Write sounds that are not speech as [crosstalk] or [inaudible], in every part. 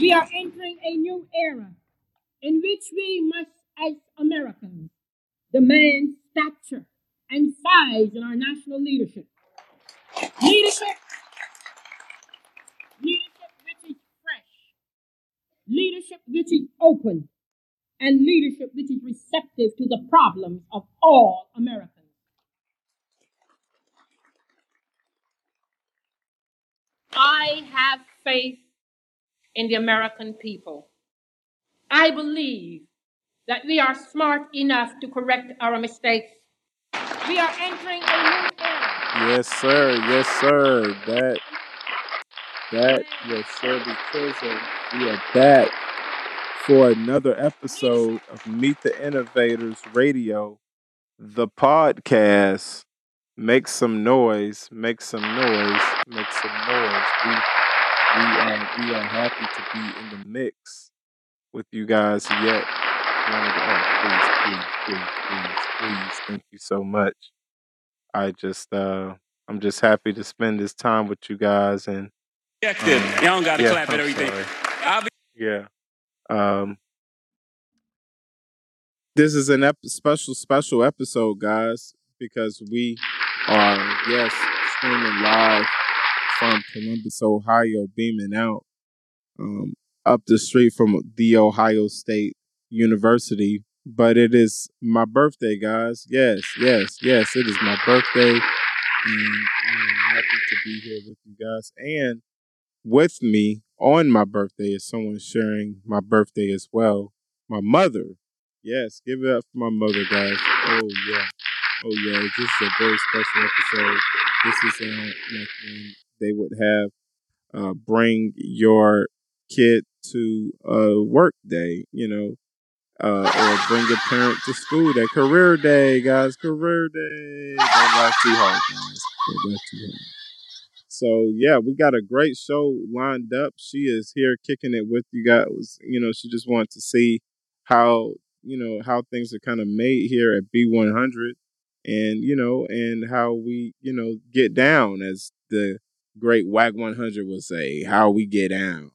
We are entering a new era in which we must, as Americans, demand stature and size in our national leadership. Leadership, leadership which is fresh, leadership which is open, and leadership which is receptive to the problems of all Americans. I have faith in the American people. I believe that we are smart enough to correct our mistakes. We are entering a new era. Yes, sir. Yes, sir. That, that, yes, sir. Because we are back for another episode of Meet the Innovators Radio, the podcast. Make some noise, make some noise, make some noise. We we are we are happy to be in the mix with you guys yet. Oh, please, please, please, please, please. Thank you so much. I just uh I'm just happy to spend this time with you guys and Yeah, um Y'all don't gotta yeah, clap at everything. Be Yeah. Um this is an ep- special special episode guys because we are yes streaming live from Columbus, Ohio, beaming out um, up the street from the Ohio State University. But it is my birthday, guys. Yes, yes, yes. It is my birthday, and I'm happy to be here with you guys. And with me on my birthday is someone sharing my birthday as well. My mother. Yes, give it up for my mother, guys. Oh yeah. Oh yeah. This is a very special episode. This is uh, like when they would have uh, bring your kid to a work day, you know, uh, or bring a parent to school day. Career day, guys. Career day. Don't laugh too hard, guys. Don't laugh too hard. So yeah, we got a great show lined up. She is here kicking it with you guys. You know, she just wanted to see how you know how things are kind of made here at B100, and you know, and how we you know get down, as the great WAG 100 would say, how we get down.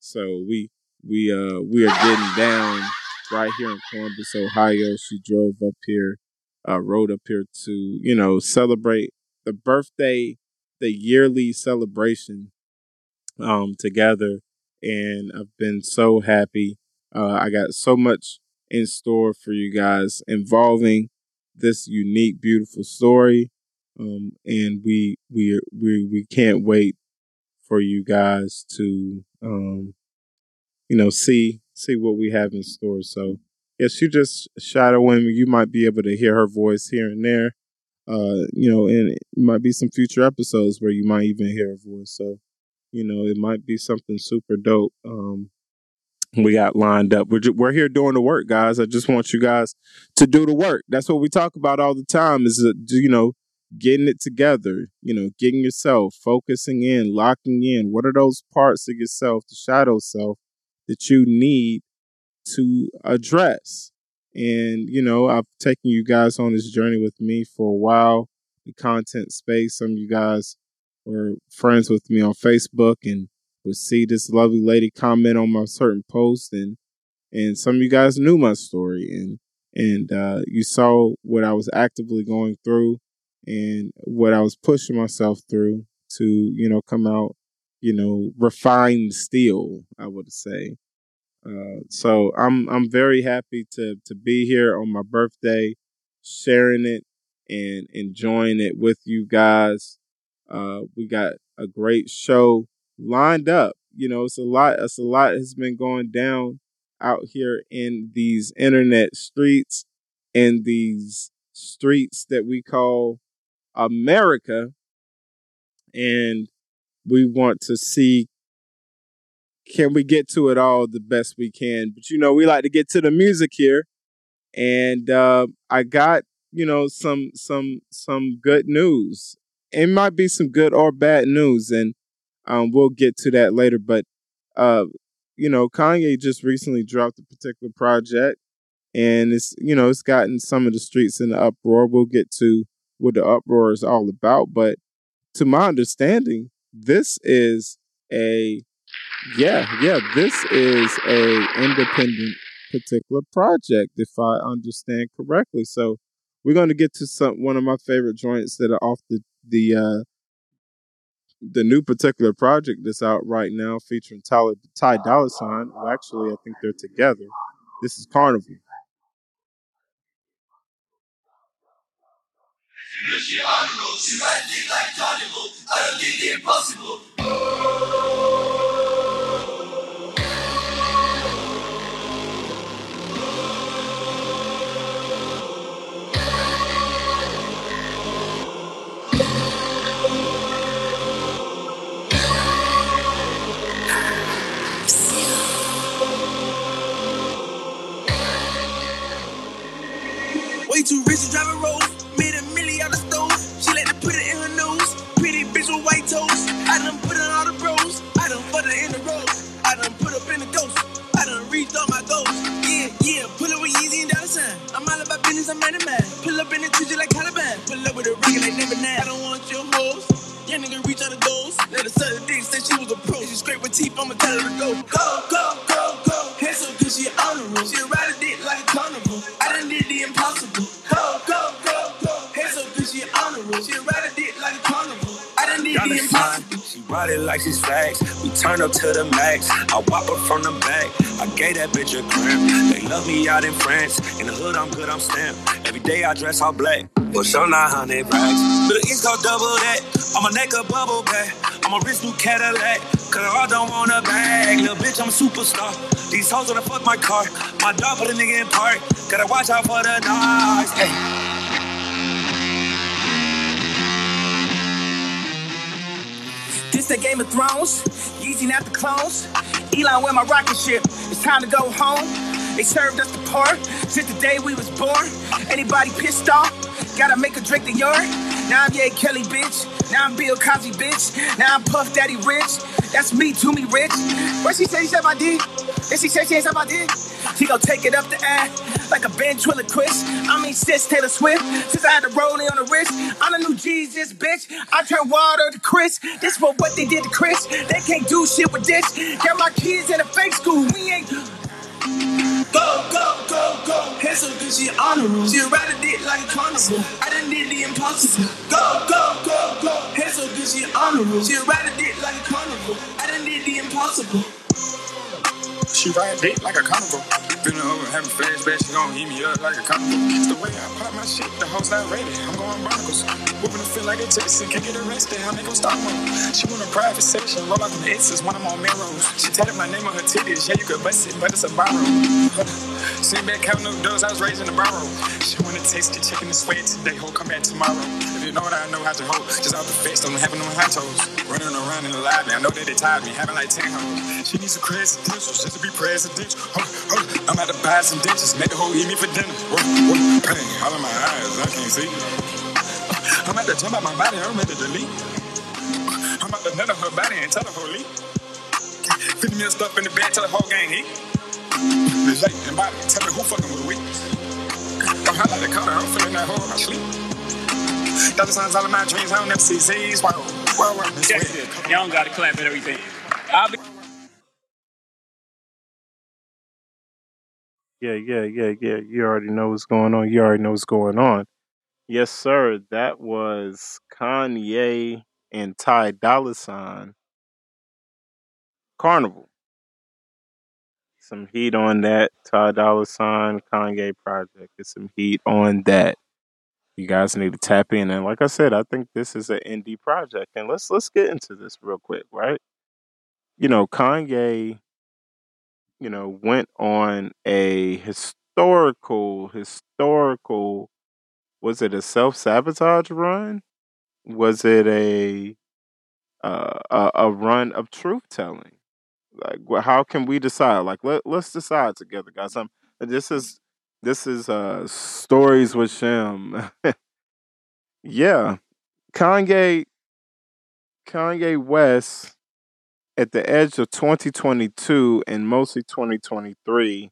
So we we uh we are getting down right here in Columbus, Ohio. She drove up here, uh, rode up here to you know celebrate the birthday, the yearly celebration um together, and I've been so happy. Uh, I got so much in store for you guys involving this unique, beautiful story. Um, and we we we we can't wait for you guys to um, you know see see what we have in store. So yes, you just shadowing. You might be able to hear her voice here and there. Uh, you know, and it might be some future episodes where you might even hear her voice. So, you know, it might be something super dope. Um, we got lined up. We're ju- we're here doing the work, guys. I just want you guys to do the work. That's what we talk about all the time. Is uh, you know getting it together. You know, getting yourself focusing in, locking in. What are those parts of yourself, the shadow self, that you need to address? And you know, I've taken you guys on this journey with me for a while. The content space. Some of you guys were friends with me on Facebook and would see this lovely lady comment on my certain post and and some of you guys knew my story and and uh, you saw what I was actively going through and what I was pushing myself through to you know come out you know refined steel I would say uh, so I'm I'm very happy to to be here on my birthday sharing it and enjoying it with you guys uh, we got a great show lined up. You know, it's a lot. It's a lot has been going down out here in these internet streets, in these streets that we call America, and we want to see can we get to it all the best we can. But you know, we like to get to the music here, and uh, I got you know some some some good news. It might be some good or bad news, and um, we'll get to that later. But uh, you know, Kanye just recently dropped a particular project, and it's you know it's gotten some of the streets in the uproar. We'll get to what the uproar is all about, but to my understanding, this is a Yeah, yeah. This is a independent particular project, if I understand correctly. So we're going to get to some one of my favorite joints that are off the the uh, the new particular project that's out right now, featuring Tyler, Ty Dolla Sign. Well, actually, I think they're together. This is Carnival. She like carnival. I don't think the impossible. Way too rich to drive a road. Yeah. Pull up with Yeezy and dollar sign. I'm all about business. I'm of man. Pull up in the TJ like Caliban. Pull up with a ring like never now. I don't want your hoes. Yeah, nigga reach out the goals. Let her suck the dick. Said she was a pro. She scrape with teeth. I'ma tell her to go. Go, go, go, go. Hands so good, she honorable. She ride a dick like a carnival. I done did the impossible. Go, go, go, go. Hands so good, she honorable. She ride a dick a. I done did the impossible. She ride it like she's facts. We turn up to the max. I whop her from the back. I gave that bitch a cramp. They love me out in France. In the hood, I'm good, I'm stamped. Every day I dress all black. For sure, 900 racks. To the East Coast, double that. On my neck, a bubble back. I'm a rich new Cadillac. Cause I don't want a bag. Little bitch, I'm a superstar. These hoes wanna fuck my car. My dog put a nigga in park. Gotta watch out for the dogs. Hey. The Game of Thrones. Yeezy not the clones. Elon with my rocket ship. It's time to go home. They served us the part since the day we was born. Anybody pissed off? Gotta make a drink the urine. Now I'm Ye Kelly, bitch. Now I'm Bill Cosby, bitch. Now I'm Puff Daddy Rich. That's me, to me, rich. What she say? She said my dick. Then she said she ain't said my dick. She gon' take it up the ass like a ventriloquist. I mean, sis Taylor Swift. Since I had to roll it on the wrist, I'm the new Jesus, bitch. I turn water to Chris. This for what they did to Chris. They can't do shit with this. Got my kids in a fake school. We ain't. Go, go, go, go. Hands so good, she honorable. She ride a dick like a carnival. I done did the impossible. Go, go, go, go. Hands so good, she honorable. She ride a dick like a carnival. I done did the impossible. She ride dick like a carnival. Feeling over, having flashbacks, she gon' eat me up like a carnival. It's the way I pop my shit, the hoes not ready. I'm going barnacles. Whooping the feel like a Texas, can't get arrested. How they gon' stop me? She want a private session, roll in the X's when I'm on Melrose. She tatted my name on her titties, yeah, you could bust it, but it's a borrow. Sitting back counting up doors, I was raised in the borrow. She wanna taste the chicken and sweat today, ho, come back tomorrow. If you know what I know how to hold, just out the fence, don't have no high toes. Running around in the lobby, I know that they tired me, having like 10 hoes. She needs some credentials just to be Hold, hold, I'm about to buy some dishes, make the hoe eat me for dinner. Pain, all in my eyes, I can't see. I'm about to jump out my body, I'm ready to delete. I'm about to nut her body and tell her whole leave. 50 mil stuff in the bed, tell the whole gang eat. It's late and body, tell me who fucking with we. I'm hot like the color, I'm feeling that hole in my sleep. Dollar signs all in my dreams, I don't never see Z's. Wow, wow, wow, this y'all don't gotta clap at everything. I'll be Yeah, yeah, yeah, yeah. You already know what's going on. You already know what's going on. Yes, sir. That was Kanye and Ty Dolla Sign. Carnival. Some heat on that. Ty Dolla Sign Kanye project. Get some heat on that. You guys need to tap in. And like I said, I think this is an indie project. And let's let's get into this real quick, right? You know, Kanye, you know, went on a historical, historical was it a self sabotage run? Was it a uh, a, a run of truth telling? Like, how can we decide? Like, let let's decide together, guys. Um, this is this is uh stories with Shem. [laughs] yeah, Kanye Kanye West at the edge of 2022 and mostly 2023,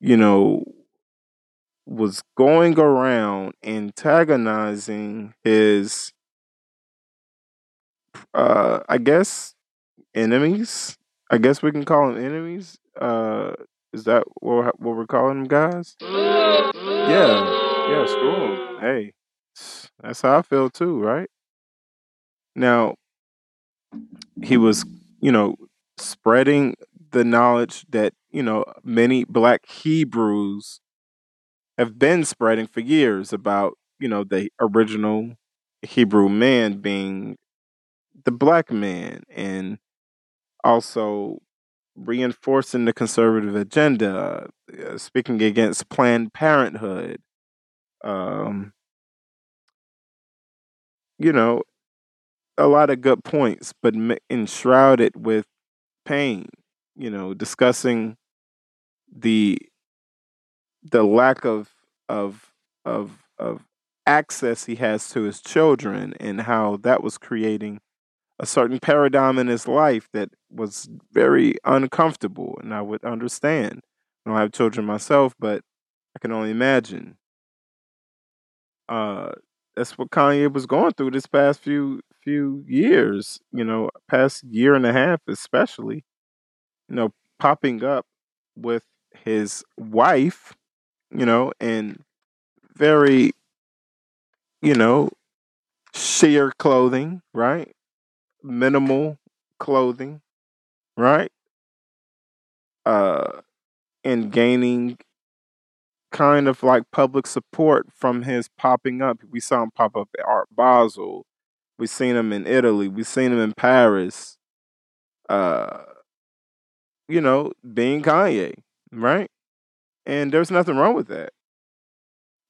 you know, was going around antagonizing his uh I guess enemies I guess we can call them enemies. Uh, is that what what we're calling them, guys? Yeah, yeah. Screw them. Hey, that's how I feel too, right? Now, he was, you know, spreading the knowledge that you know many Black Hebrews have been spreading for years about you know the original Hebrew man being the black man and also reinforcing the conservative agenda, uh, speaking against Planned Parenthood. Um, you know, a lot of good points, but enshrouded with pain. You know, discussing the the lack of of of of access he has to his children and how that was creating a certain paradigm in his life that was very uncomfortable and I would understand. I don't have children myself, but I can only imagine. Uh that's what Kanye was going through this past few few years, you know, past year and a half especially. You know, popping up with his wife, you know, and very, you know, sheer clothing, right? Minimal clothing, right? Uh, and gaining kind of like public support from his popping up. We saw him pop up at Art Basel. We seen him in Italy. We seen him in Paris. Uh, you know, being Kanye, right? And there's nothing wrong with that.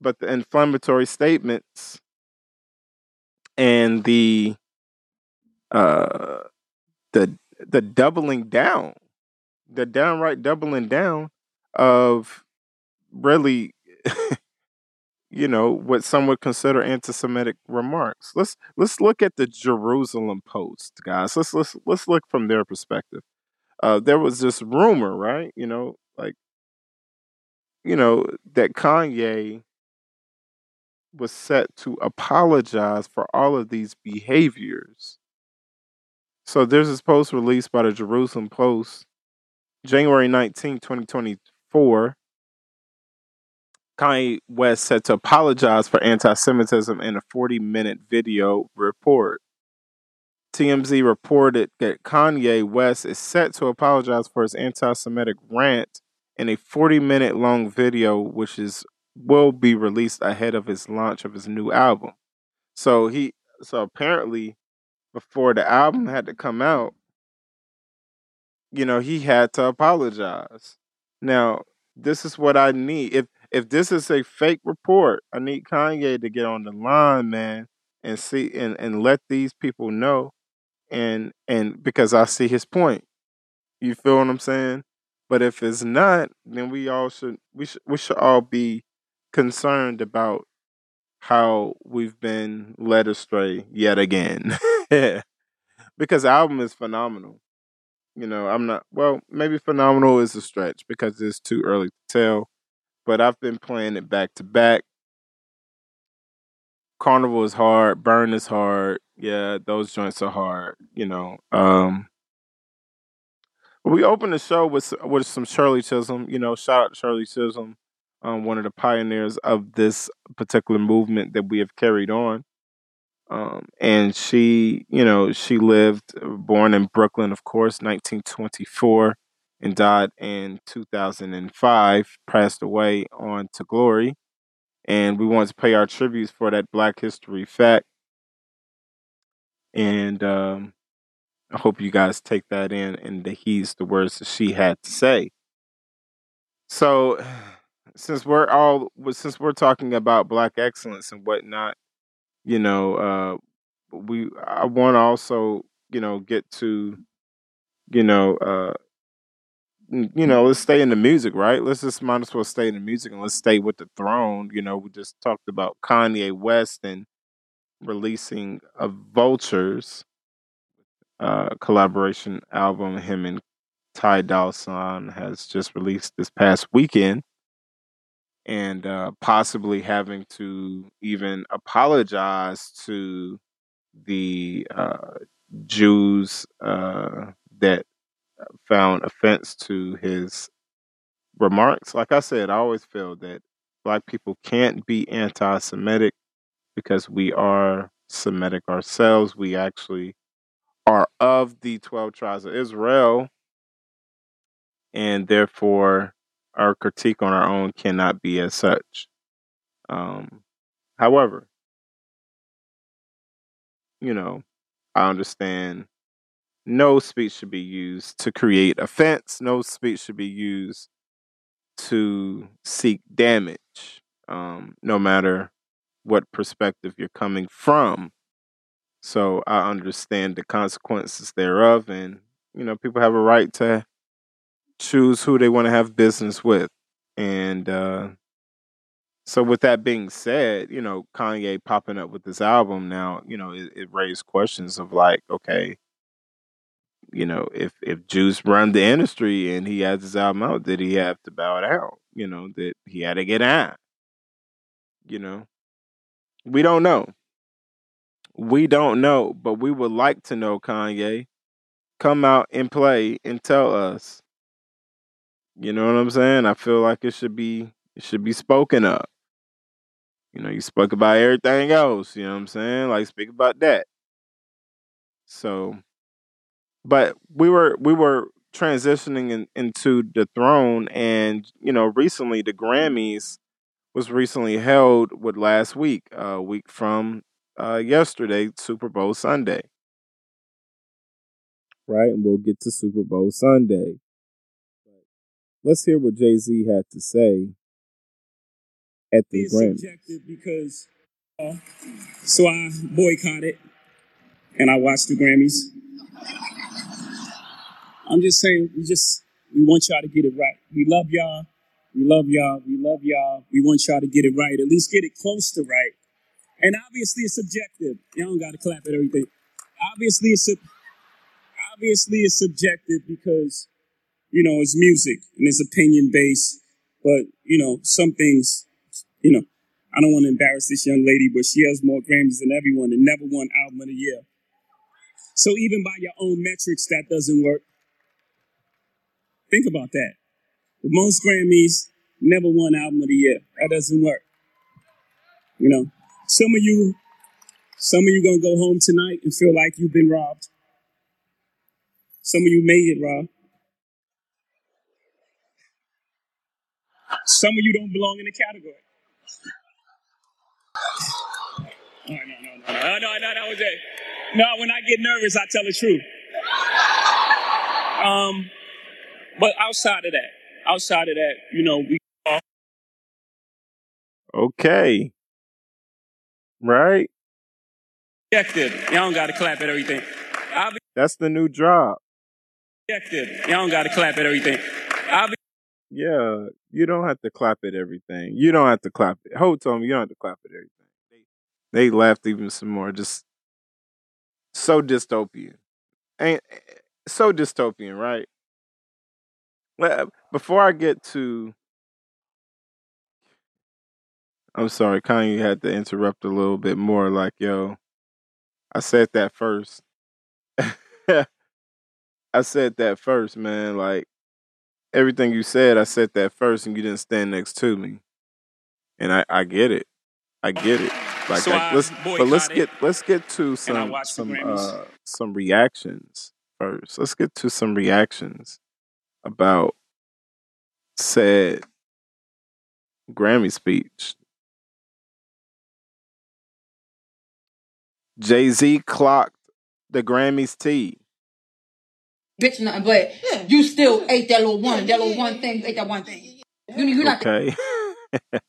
But the inflammatory statements and the uh the the doubling down, the downright doubling down of really you know what some would consider anti-Semitic remarks. Let's let's look at the Jerusalem Post, guys. Let's let's let's look from their perspective. Uh, there was this rumor, right? You know, like you know that Kanye was set to apologize for all of these behaviors. So there's this post released by the Jerusalem Post, January 19, 2024. Kanye West set to apologize for anti Semitism in a 40 minute video report. TMZ reported that Kanye West is set to apologize for his anti Semitic rant in a 40 minute long video, which is will be released ahead of his launch of his new album. So he so apparently before the album had to come out, you know, he had to apologize. Now, this is what I need. If if this is a fake report, I need Kanye to get on the line, man, and see and, and let these people know and and because I see his point. You feel what I'm saying? But if it's not, then we all should we should we should all be concerned about how we've been led astray yet again. [laughs] because the album is phenomenal. You know, I'm not well, maybe phenomenal is a stretch because it's too early to tell. But I've been playing it back to back. Carnival is hard, Burn is hard. Yeah, those joints are hard, you know. Um we opened the show with with some Shirley Chisholm, you know, shout out Shirley Chisholm um, one of the pioneers of this particular movement that we have carried on. Um, and she, you know, she lived, born in Brooklyn, of course, 1924, and died in 2005, passed away on to glory. And we want to pay our tributes for that Black History fact. And um, I hope you guys take that in and the heeds the words that she had to say. So, [sighs] since we're all since we're talking about black excellence and whatnot, you know, uh, we I want to also you know get to you know uh, you know let's stay in the music, right? Let's just might as well stay in the music and let's stay with the throne. You know, we just talked about Kanye West and releasing a Vultures uh, collaboration album. Him and Ty Dolla Sign has just released this past weekend and uh, possibly having to even apologize to the uh, Jews uh, that found offense to his remarks. Like I said, I always feel that black people can't be anti Semitic because we are Semitic ourselves. We actually are of the 12 tribes of Israel, and therefore our critique on our own cannot be as such. Um, however, you know, I understand no speech should be used to create offense, no speech should be used to seek damage, um, no matter what perspective you're coming from. So I understand the consequences thereof, and you know, people have a right to choose who they want to have business with. And uh, so, with that being said, you know, Kanye popping up with this album now, you know, it, it raised questions of like, okay, you know, if if Juice run the industry and he has his album out, did he have to bow down? You know, that he had to get out. You know, we don't know. We don't know, but we would like to know, Kanye. Come out and play and tell us. You know what I'm saying? I feel like it should be it should be spoken of. You know, you spoke about everything else, you know what I'm saying? Like speak about that. So but we were we were transitioning in, into the throne and you know recently the grammys was recently held with last week a week from uh yesterday super bowl sunday. Right and we'll get to super bowl sunday. Let's hear what jay-z had to say at the It's grammys. subjective because uh, so I boycotted and I watched the Grammys. I'm just saying, we just we want y'all to get it right. We love y'all. We love y'all. We love y'all. We want y'all to get it right. At least get it close to right. And obviously, it's subjective. Y'all don't got to clap at everything. Obviously, it's obviously it's subjective because you know it's music and it's opinion based. But you know some things, you know, I don't want to embarrass this young lady, but she has more Grammys than everyone and never won Album of the Year. So even by your own metrics, that doesn't work. Think about that. The most Grammys, never won Album of the Year. That doesn't work. You know, some of you, some of you gonna go home tonight and feel like you've been robbed. Some of you may get robbed. Some of you don't belong in the category. Oh, no, no, no, no, oh, no, no, that was it. No, when I get nervous, I tell the truth. Um, but outside of that, outside of that, you know, we okay right objective. Y'all don't got to clap at everything. Be that's the new drop objective. Y'all don't got to clap at everything. Be Yeah, you don't have to clap at everything. You don't have to clap it. Hold told me you don't have to clap at everything. They, they laughed even some more. Just so dystopian. Ain't eh, so dystopian, right? Well, uh, before I get to I'm sorry, Kanye had to interrupt a little bit more, like, yo, I said that first. [laughs] I said that first, man. Like everything you said, I said that first and you didn't stand next to me. And I, I get it. I get it. Like So I, I let's but let's get let's get to some some uh some reactions first. Let's get to some reactions about said Grammy speech. Jay Z clocked the Grammys T. bitch nothing, but you still ate that little one, that little one thing, ate that one thing. You you not Okay. [laughs]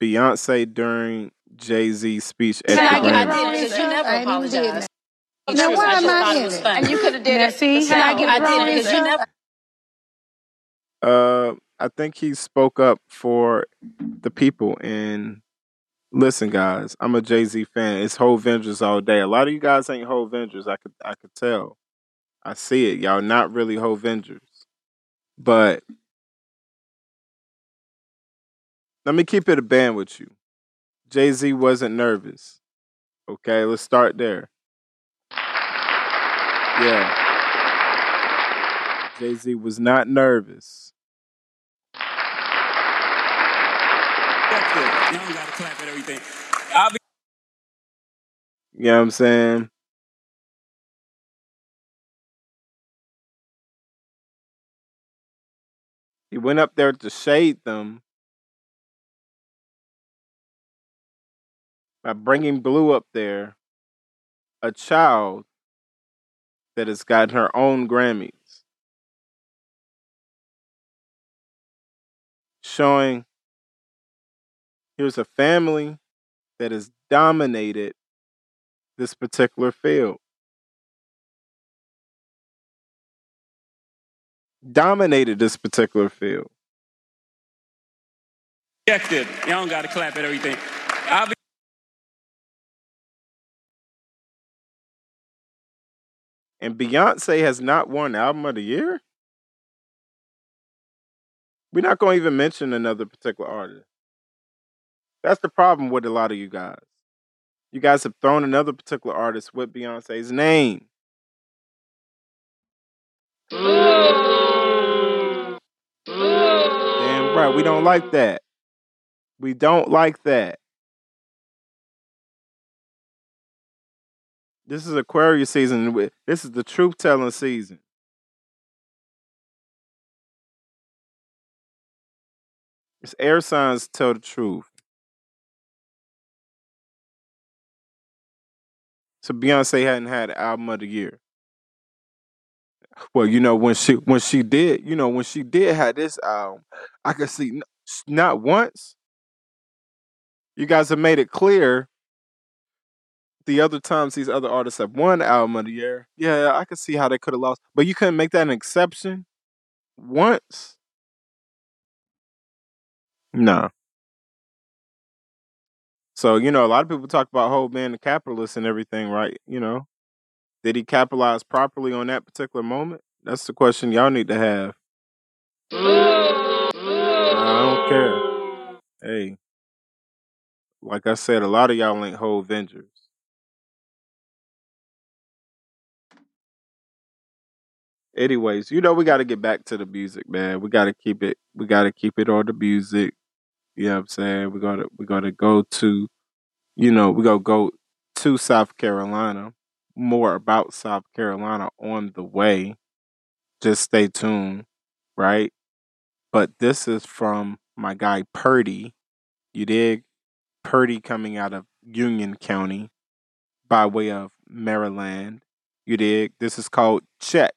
Beyonce during Jay Z's speech at Can the I get Grammys. wrong because you never I ain't apologized. Now, Now, why why am I thought in it? And you could have did Now, it. see, No, how I get I wrong didn't because you you. never. Uh, I think he spoke up for the people. And listen, guys, I'm a Jay Z fan. It's whole Vengers all day. A lot of you guys ain't whole Vengers. I could I could tell. I see it. Y'all not really whole Vengers. But let me keep it a band with you. Jay Z wasn't nervous. Okay, let's start there. Yeah. Jay Z was not nervous. That's. Y'all don't gotta clap at everything. I'll be You know what I'm saying? He went up there to shade them by bringing Blue up there, a child that has gotten her own Grammys, showing here's a family that has dominated this particular field. Dominated this particular field. objective. Y'all don't gotta clap at everything. And Beyonce has not won Album of the Year? We're not going to even mention another particular artist. That's the problem with a lot of you guys. You guys have thrown another particular artist with Beyonce's name. Damn right, we don't like that. We don't like that. This is Aquarius season. This is the truth telling season. It's air signs tell the truth. So Beyonce hadn't had album of the year. Well, you know when she when she did, you know when she did have this album, I could see not once. You guys have made it clear. The other times these other artists have won album of the year, yeah, I could see how they could have lost, but you couldn't make that an exception once. No. So you know, a lot of people talk about whole being a capitalist and everything, right? You know, did he capitalize properly on that particular moment? That's the question y'all need to have. I don't care. Hey, like I said, a lot of y'all ain't whole Avengers. Anyways, you know we got to get back to the music, man. We got to keep it. We got to keep it on the music. You know what I'm saying? We're gonna we're gonna go to, you know, we're gonna go to South Carolina. More about South Carolina on the way. Just stay tuned, right? But this is from my guy Purdie. You dig? Purdie coming out of Union County by way of Maryland. You dig? This is called Check.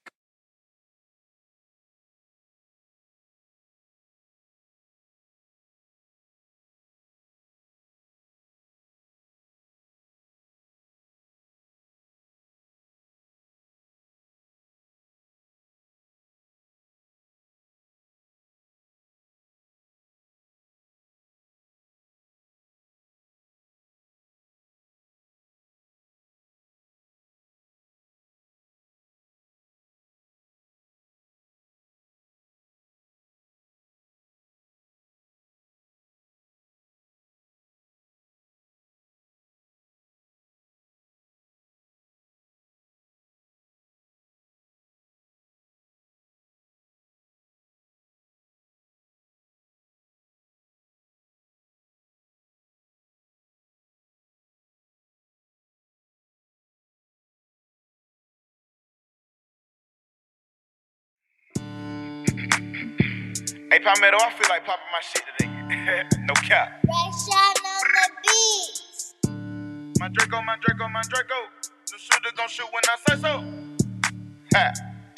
Hey, Palmetto, I feel like popping my shit today. [laughs] no cap. My Draco, my Draco, my Draco. The shooter gon' shoot when I say so. Ha,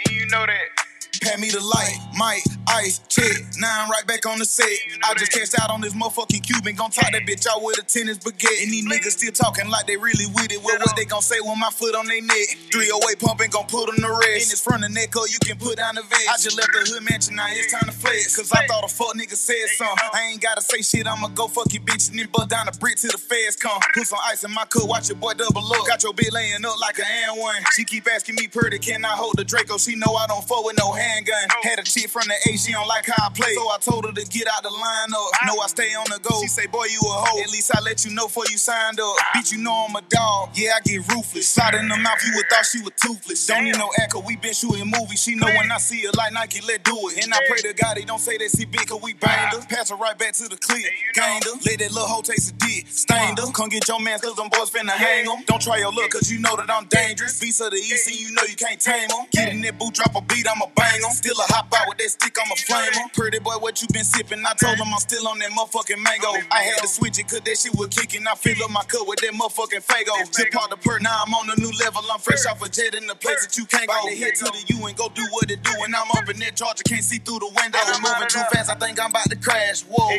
and you know that. Pat me the light, Mike, ice, check. Now I'm right back on the set. I just cashed out on this motherfucking Cuban. Gon' top that bitch out with a tennis baguette. And these niggas still talking like they really with it. Well, what they gon' say when my foot on their neck? 308 pumping gon' put them to rest. In this front of neck, oh, you can put down the vest. I just left the hood mansion, now it's time to flex. Cause I thought a fuck nigga said something. I ain't gotta say shit, I'ma go fuck your bitch and then bust down the brick till the feds come. Put some ice in my cup, watch your boy double up. Got your bitch laying up like an and one. She keep asking me pretty, can I hold the Draco? She know I don't fuck with no handgun. Handgun. Oh. Had a chick from the A, she don't like how I play. So I told her to get out the line up. Know I stay on the go. She say, boy, you a hoe. At least I let you know before you signed up. Ah. Bitch, you know I'm a dog. Yeah, I get ruthless. Slide in the mouth, you would thought she was toothless. Don't need no echo, we been shooting movies. She know when I see her like Nike, let do it. And I pray to God he don't say that she big, cause we ah. banged her. Pass her right back to the clip. Gained her. Let that little hoe taste a dick. Stained her. Come get your man, cause them boys finna hang him. Don't try your luck, cause you know that I'm dangerous. Beats of the east, and you know you can't tame them. Get in that boot, drop a beat, I'ma bang them. Still a hop out with that stick, I'ma flame them. Pretty boy, what you been sipping? I told him I'm still on that motherfucking mango. I had to switch it, cause that shit was kicking. I fill up my cup with that motherfucking Fago. Tip out the per, now I'm on a new level. I'm fresh off a jet in the place that you can't go. The head to the U and go do what it do. And I'm up in that charger, can't see through the window. I'm moving too fast, I think I'm about to crash. Whoa,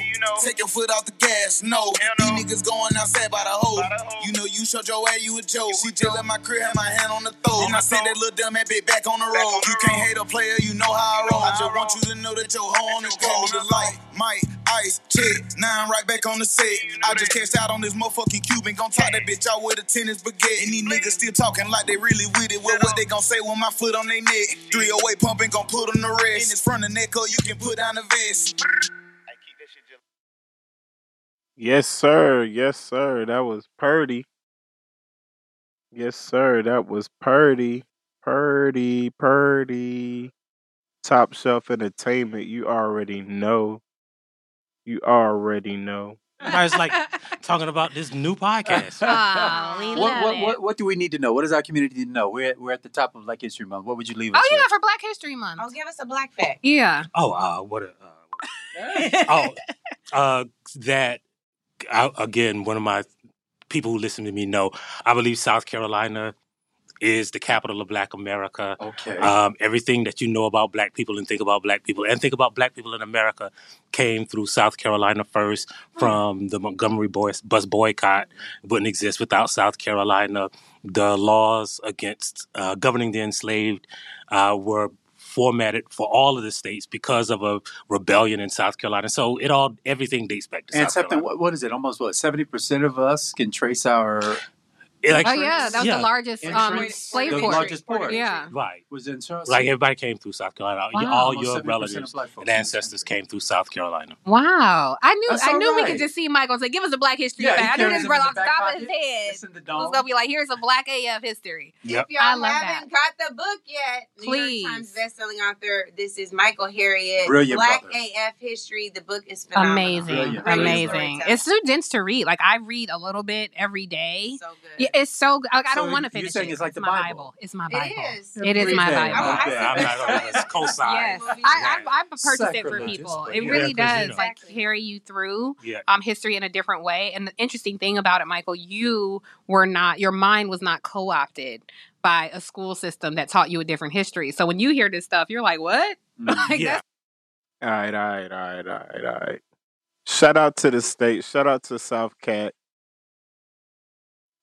take your foot off the gas. No, these niggas going outside by the hole. You know you showed your ass, you a joke. She chill in my crib, had my hand on the throat. And I sent that little dumb ass bitch back on the road. You can't hate a player, you know how I roll. I just want you to know that your hoe on the go. The light, might, ice, check. Now I'm right back on the set. I just cashed out on this motherfucking Cuban. Gon' top that bitch out with a tennis baguette. And these niggas still talking like they really with it. Well, what they gon' say when my foot on their neck? 308 pumping, gon' put them to rest. In his front of neck, up, you can put down the vest. Yes, sir. Yes, sir. That was Purdie. Yes, sir. That was Purdie. Purdie. Purdie. Top Shelf Entertainment. You already know. You already know. I was like [laughs] talking about this new podcast. Oh, we What, love what, it. what, what do we need to know? What does our community need to know? We're at, we're at the top of Black History Month. What would you leave us Oh yeah, with? for Black History Month. Oh, give us a black fact. Yeah. Oh, uh, what a. Uh, [laughs] oh, uh, that uh, again, one of my people who listen to me know. I believe South Carolina is the capital of Black America. Okay. Um, everything that you know about Black people and think about Black people and think about Black people in America came through South Carolina first. From the Montgomery boys, bus boycott wouldn't exist without South Carolina. The laws against uh, governing the enslaved uh, were formatted for all of the states because of a rebellion in South Carolina. So it all everything dates back to and South something, Carolina. what, what is it? Almost what? 70% of us can trace our. Like- oh yeah, that was yeah. the largest um, Entrance, slave the port. largest port. Yeah. Right. Was in Charleston. Like everybody came through South Carolina. Wow. All Almost your relatives and ancestors came through South Carolina. Wow. I knew That's I all knew we could just see Michael and say, give us a black history Yeah, he. I knew carries this brother the off the back top of his head It's in the was dome. gonna be like, here's a black AF history. Yep. If y'all I love haven't got the book yet, New Please. York Times bestselling author. This is Michael Harriot. Brilliant Black brother. AF history. The book is phenomenal. Amazing. Brilliant. Amazing. It's so dense to read. Like I read a little bit every day. so good. Yeah, it's so good. Like, I So don't want to you're finish saying it. it's like the my Bible. It's my Bible. is. It is my Bible. I- I- Okay, I'm not gonna [laughs] co-sign. Yes, Movies I, and I, I purchase it for people. but It yeah. really you does know. like carry you through Yeah. um history in a different way. And the interesting thing about it, Michael, you were not your mind was not co-opted by a school system that taught you a different history. So when you hear this stuff, you're like, "What?" [laughs] Mm. Like, Yeah. All right, all right, all right, all right, all right. Shout out to the state. Shout out to South Cat.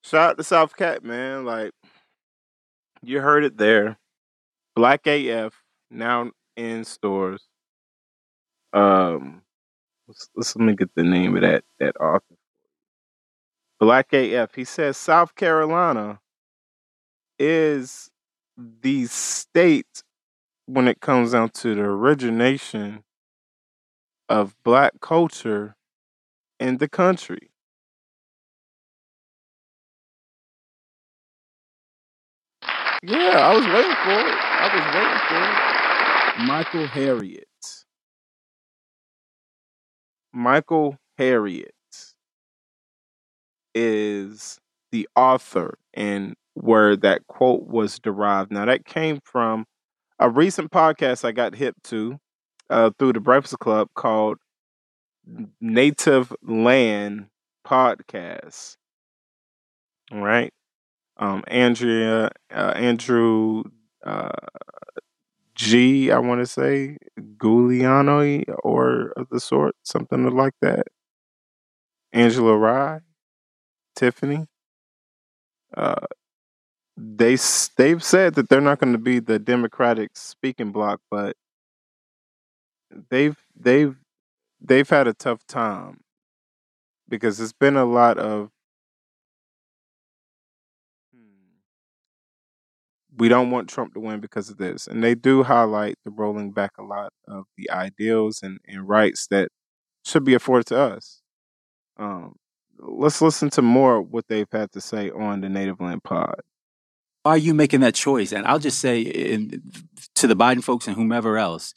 Shout out to South Cat, man. Like, you heard it there. Black AF now in stores. Um, let's, let's let me get the name of that that author. Black AF. He says South Carolina is the state when it comes down to the origination of black culture in the country. Yeah, I was waiting for it. I was waiting for it. Michael Harriot. Michael Harriot is the author and where that quote was derived. Now, that came from a recent podcast I got hip to uh, through the Breakfast Club called Native Land Podcast. All right. Um, Andrea, uh, Andrew uh, G, I want to say, Giuliano or of the sort, something like that. Angela Rye, Tiffany. Uh, they they've said that they're not going to be the Democratic speaking bloc, but they've they've they've had a tough time because it's been a lot of we don't want Trump to win because of this. And they do highlight the rolling back a lot of the ideals and, and rights that should be afforded to us. Um, let's listen to more of what they've had to say on the Native Land Pod. Why are you making that choice? And I'll just say in, to the Biden folks and whomever else,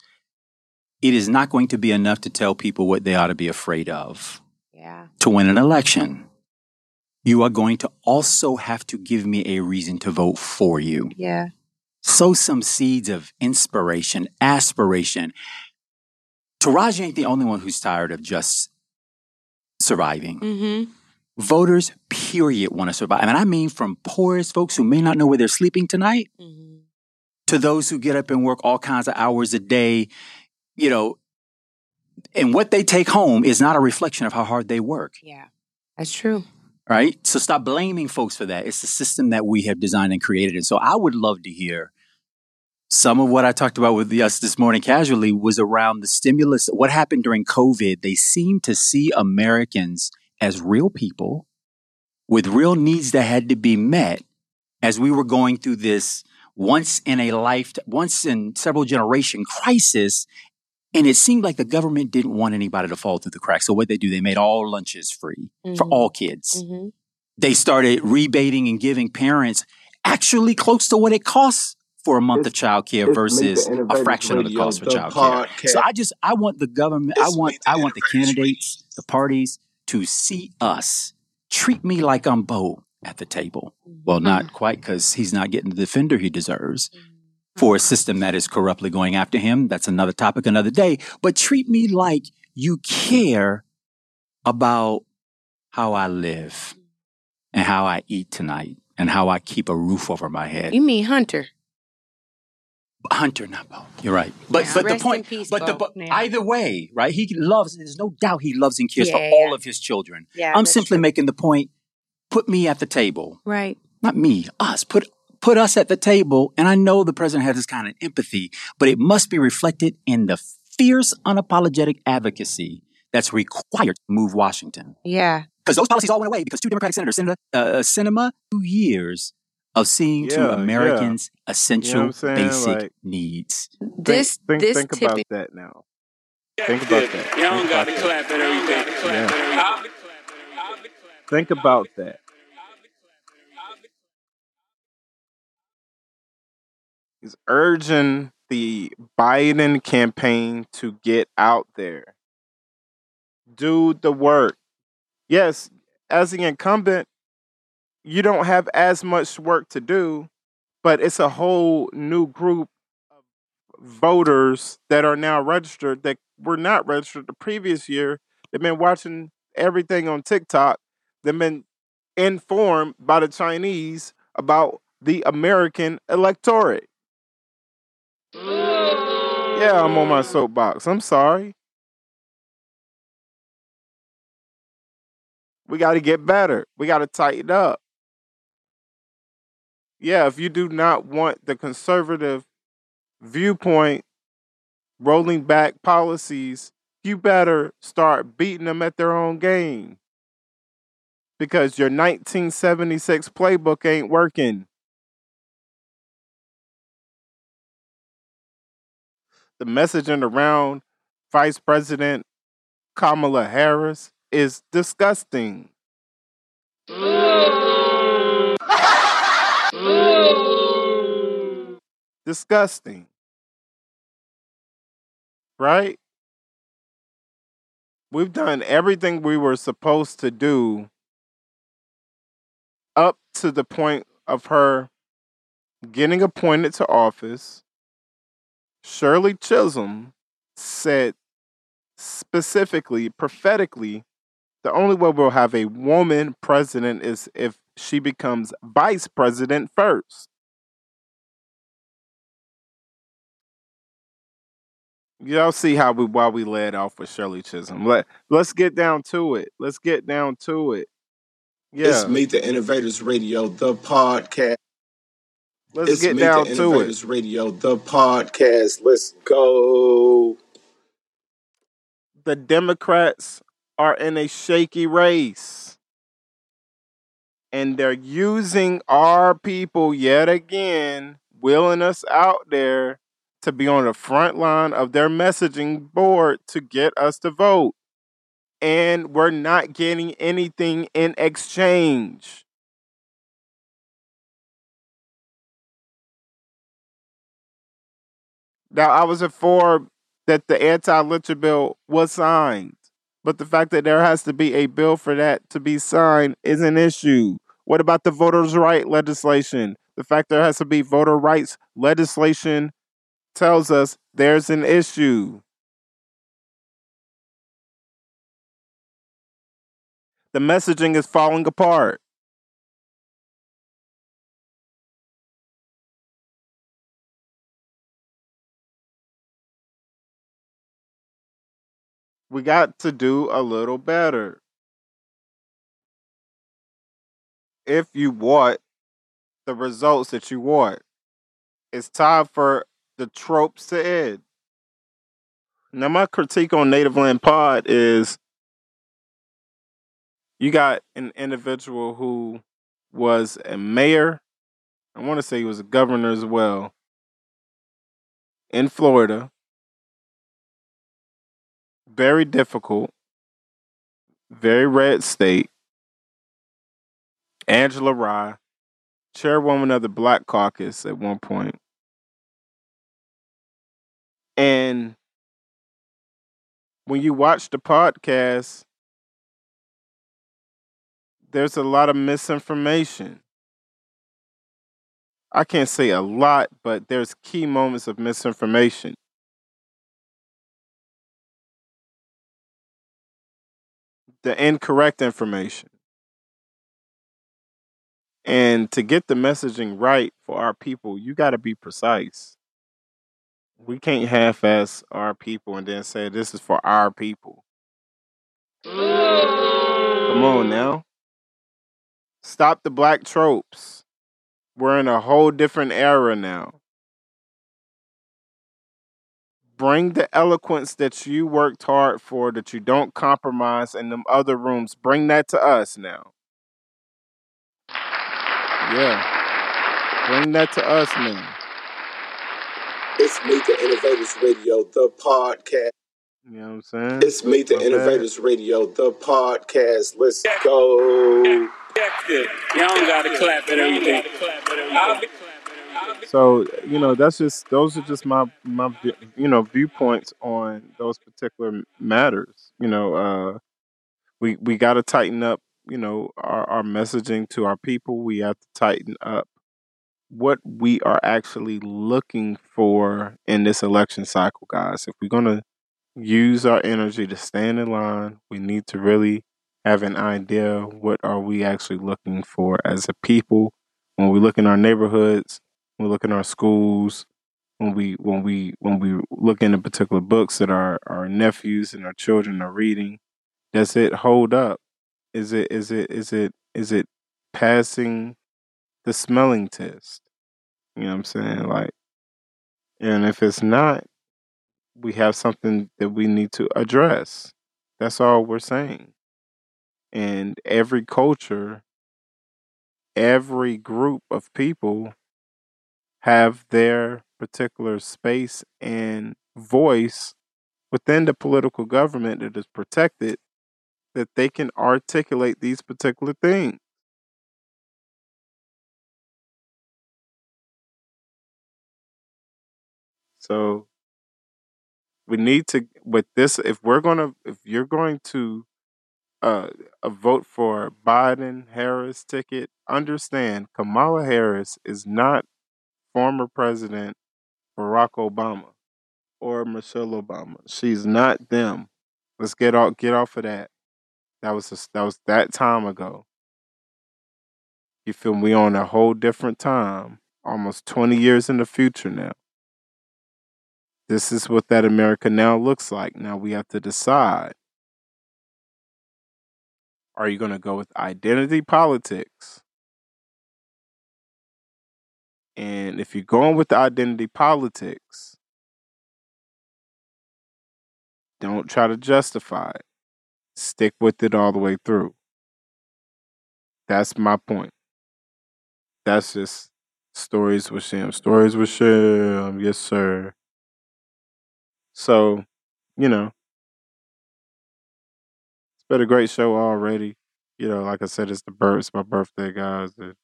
it is not going to be enough to tell people what they ought to be afraid of. Yeah. To win an election, you are going to also have to give me a reason to vote for you. Yeah. Sow some seeds of inspiration, aspiration. Taraji ain't the only one who's tired of just surviving. Mm-hmm. Voters, period, want to survive. I And I mean from poorest folks who may not know where they're sleeping tonight Mm-hmm. to those who get up and work all kinds of hours a day, you know, and what they take home is not a reflection of how hard they work, Yeah. That's true. Right? So stop blaming folks for that. It's the system that we have designed and created. And so I would love to hear some of what I talked about with us this morning casually was around the stimulus. What happened during COVID? They seemed to see Americans as real people with real needs that had to be met as we were going through this once in a life, once in several generation crisis. And it seemed like the government didn't want anybody to fall through the cracks. So what they do, they made all lunches free for Mhm. all kids. Mm-hmm. They started rebating and giving parents actually close to what it costs for a month of child care versus a Innovators fraction of the cost for the child care. So I just I want the government, I want the I want the Innovators candidates, the parties to see us, treat me like I'm Beau at the table. Well, not quite because he's not getting the defender he deserves for a system that is corruptly going after him. That's another topic, another day. But treat me like you care about how I live and how I eat tonight and how I keep a roof over my head. You mean Hunter? Hunter, not Beau. You're right. But Yeah. but the Rest point, peace, but the Beau. but Yeah. either way, right? He loves. There's no doubt he loves and cares for Yeah, all of his children. Yeah, I'm simply making the point. Put me at the table, Right. not me. Us. Put put us at the table. And I know the president has this kind of empathy, but it must be reflected in the fierce, unapologetic advocacy that's required to move Washington. Yeah. Because those policies all went away because two Democratic senators, Senator uh, Sinema, two years of seeing Yeah, to yeah. Americans You know essential what I'm saying? basic Like- needs. This think this think tipping. about that now. Think about that. Y'all don't Think got about to that. clap at everything. Yeah. I'll- Think about that. He's urging the Biden campaign to get out there. Do the work. Yes, as the incumbent, you don't have as much work to do, but it's a whole new group of voters that are now registered that were not registered the previous year. They've been watching everything on TikTok. They've been informed by the Chinese about the American electorate. Yeah, I'm on my soapbox. I'm sorry. We got to get better. We got to tighten up. Yeah, if you do not want the conservative viewpoint rolling back policies, you better start beating them at their own game. Because your 1976 playbook ain't working. The messaging around Vice President Kamala Harris is disgusting. Disgusting. Right? We've done everything we were supposed to do up to the point of her getting appointed to office. Shirley Chisholm said specifically, prophetically, the only way we'll have a woman president is if she becomes vice president first. Y'all see how we why we led off with Shirley Chisholm. Let let's get down to it. Let's get down to it. It's Yeah, Meet the Innovators Radio, the podcast. Let's It's get down to it. Radio, the podcast. Let's go. The Democrats are in a shaky race. And they're using our people yet again. willing us out there to be on the front line of their messaging board to get us to vote. And we're not getting anything in exchange. Now, I was informed that the anti lynching bill was signed, but the fact that there has to be a bill for that to be signed is an issue. What about the voters' right legislation? The fact there has to be voter rights legislation tells us there's an issue. The messaging is falling apart. We got to do a little better. If you want the results that you want, it's time for the tropes to end. Now, my critique on Native Land Pod is you got an individual who was a mayor. I want to say he was a governor as well in Florida. Very difficult, very red state. Angela Rye, chairwoman of the Black Caucus at one point. And when you watch the podcast, there's a lot of misinformation. I can't say a lot, but there's key moments of misinformation. The incorrect information. And to get the messaging right for our people, you got to be precise. We can't half ass our people and then say this is for our people. Come on now. Stop the black tropes. We're in a whole different era now. Bring the eloquence that you worked hard for, that you don't compromise in them other rooms. Bring that to us now. Yeah. Bring that to us now. It's Meet the Innovators Radio, the podcast. You know what I'm saying? It's Meet the My. Innovators Radio, the podcast. Let's go. Y'all don't gotta clap at everything. So you know, that's just those are just my my you know viewpoints on those particular matters. You know, uh, we we got to tighten up. You know, our our messaging to our people. We have to tighten up what we are actually looking for in this election cycle, guys. If we're gonna use our energy to stand in line, we need to really have an idea what are we actually looking for as a people when we look in our neighborhoods, we look in our schools, when we when we when we look into particular books that our our nephews and our children are reading, does it hold up? Is it is it is it is it passing the smelling test? You know what I'm saying? Like and if it's not, we have something that we need to address. That's all we're saying. And every culture, every group of people have their particular space and voice within the political government that is protected that they can articulate these particular things. So we need to with this if we're going to if you're going to uh, a vote for Biden Harris ticket, understand Kamala Harris is not former President Barack Obama or Michelle Obama. She's not them. Let's get off get off of that. That was just, that was that time ago. You feel me? We on a whole different time, almost twenty years in the future now. This is what that America now looks like. Now we have to decide. Are you going to go with identity politics? And if you're going with the identity politics, don't try to justify it. Stick with it all the way through. That's my point. That's just Stories with Sham. Stories with Sham. Yes, sir. So, you know, it's been a great show already. You know, like I said, it's the birth, it's my birthday, guys. And,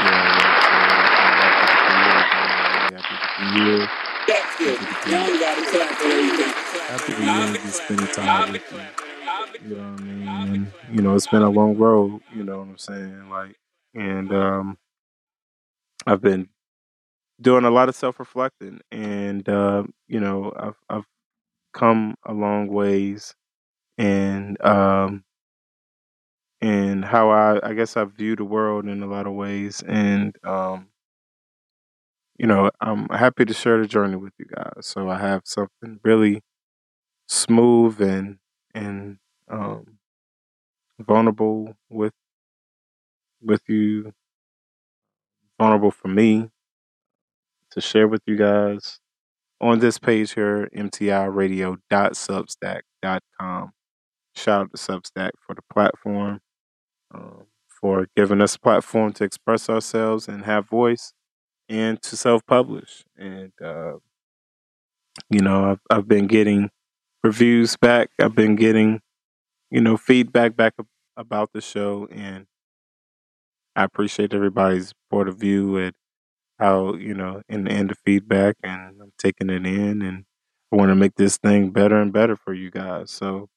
yeah, happy year. That's good. Y'all got to clap for everything. Year, just spending time with you. You know what I mean? And, you know, it's been a long road. You know what I'm saying? Like, and um, I've been doing a lot of self reflecting, and uh, you know, I've I've come a long ways, and um, and how I I guess I view the world in a lot of ways, and um, you know, I'm happy to share the journey with you guys. So I have something really smooth and and um, vulnerable with with you, vulnerable for me to share with you guys on this page here, mtiradio.substack.com. Shout out to Substack for the platform, um, for giving us a platform to express ourselves and have voice and to self publish. And, uh, you know, I've, I've been getting reviews back. I've been getting, you know, feedback back about the show. And I appreciate everybody's point of view and how, you know, and, and the feedback. And I'm taking it in and I want to make this thing better and better for you guys. So,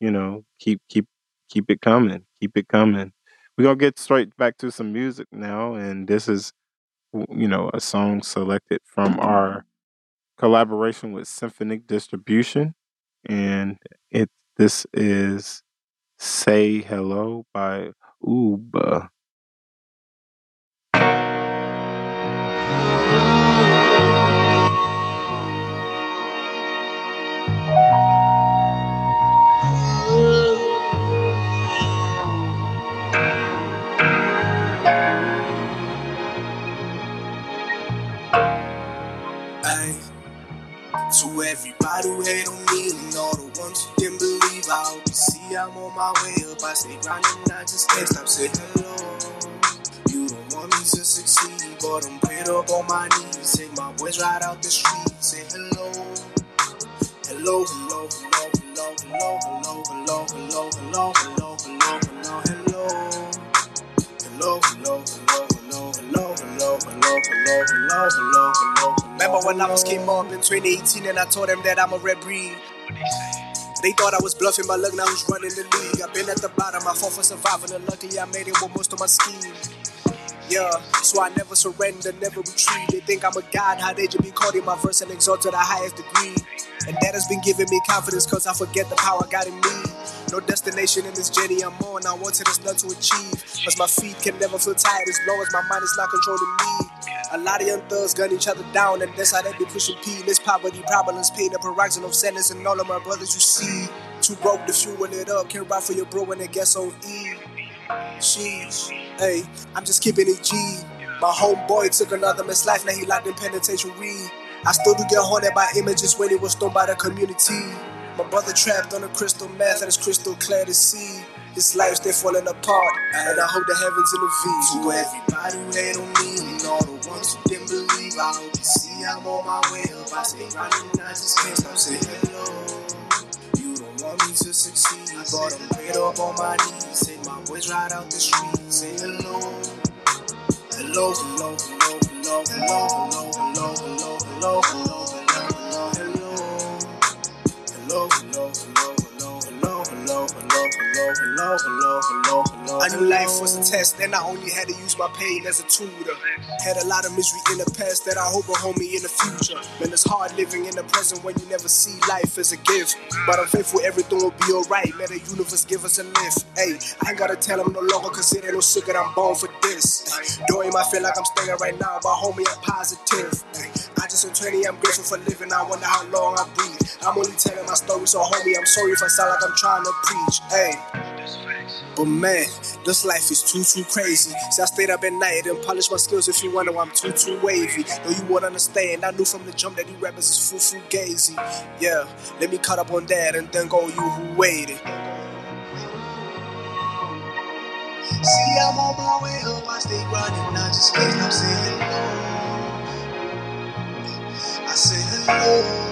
you know, keep, keep, keep it coming. Keep it coming. We're going to get straight back to some music now. And this is, you know, a song selected from mm-hmm. our collaboration with Symphonic Distribution, and it this is "Say Hello" by Ooba. Everybody who hate on me and all the ones who didn't believe, I hope you see I'm on my way up. I stay grinding, I just can't stop. Say hello. You don't want me to succeed, but I'm prayed up on my knees. Take my boys right out the street. Say hello. Hello, hello, hello, hello, hello, hello, hello, hello, hello, hello, hello, hello, hello. Hello, hello, hello, hello, hello, hello, hello, hello, hello, hello, hello. Was came up in 2018 and I told them that I'm a red breed? They thought I was bluffing, but look now who's running the league. I've been at the bottom, I fought for surviving, and luckily I made it with most of my scheme. Yeah, so I never surrender, never retreat. They think I'm a god, how they just be in my verse and exalt to the highest degree. And that has been giving me confidence, cause I forget the power God in me. No destination in this journey I'm on, I want to there's none to achieve. Cause my feet can never feel tired as long as my mind is not controlling me. A lot of young thugs gun each other down, and that's how they be pushing P. This poverty, problems, pain, the horizon of sadness, and all of my brothers you see. Too broke to fuel it up, can't ride for your bro when it gets on E. Sheesh, hey, I'm just keeping it G. My homeboy took another man's life, now he locked in penitentiary. I still do get haunted by images when he was stoned by the community. My brother trapped on a crystal meth, and it's crystal clear to see. His life's still falling apart, and I hope the heavens intervene. To everybody who hate on me, and all the ones who didn't believe, I hope you see I'm on my way up. I stay grinding, I just can't stop saying hello. Want me to succeed, but I'm prayed up on my knees. Take my boys right out the street, say hello. Hello, hello, hello, hello, hello, hello, hello, hello, hello, hello, hello, hello, hello. Hello, hello, hello, hello, hello, hello, hello, hello, hello, hello, hello, hello. hello. I knew life was a test, and I only had to use my pain as a tutor. Had a lot of misery in the past that I hope will hold me in the future. Man, it's hard living in the present when you never see life as a gift. But I'm faithful, everything will be alright. May the universe give us a lift. Hey, I ain't gotta tell them no longer, cause it ain't no secret I'm born for this. Though it feel like I'm staying right now, but homie, I'm positive. I just am 20, I'm grateful for living. I wonder how long I breathe. I'm only telling my story, so homie, I'm sorry if I sound like I'm trying to preach. But man, this life is too, too crazy. So I stayed up at night and polished my skills if you wonder why I'm too, too wavy. Though you won't understand, I knew from the jump that these rappers is full, full gazy. Yeah, let me cut up on that and then go you who waited. See, I'm on my way up, I stay grinding, I just can't stop saying hello. I say hello.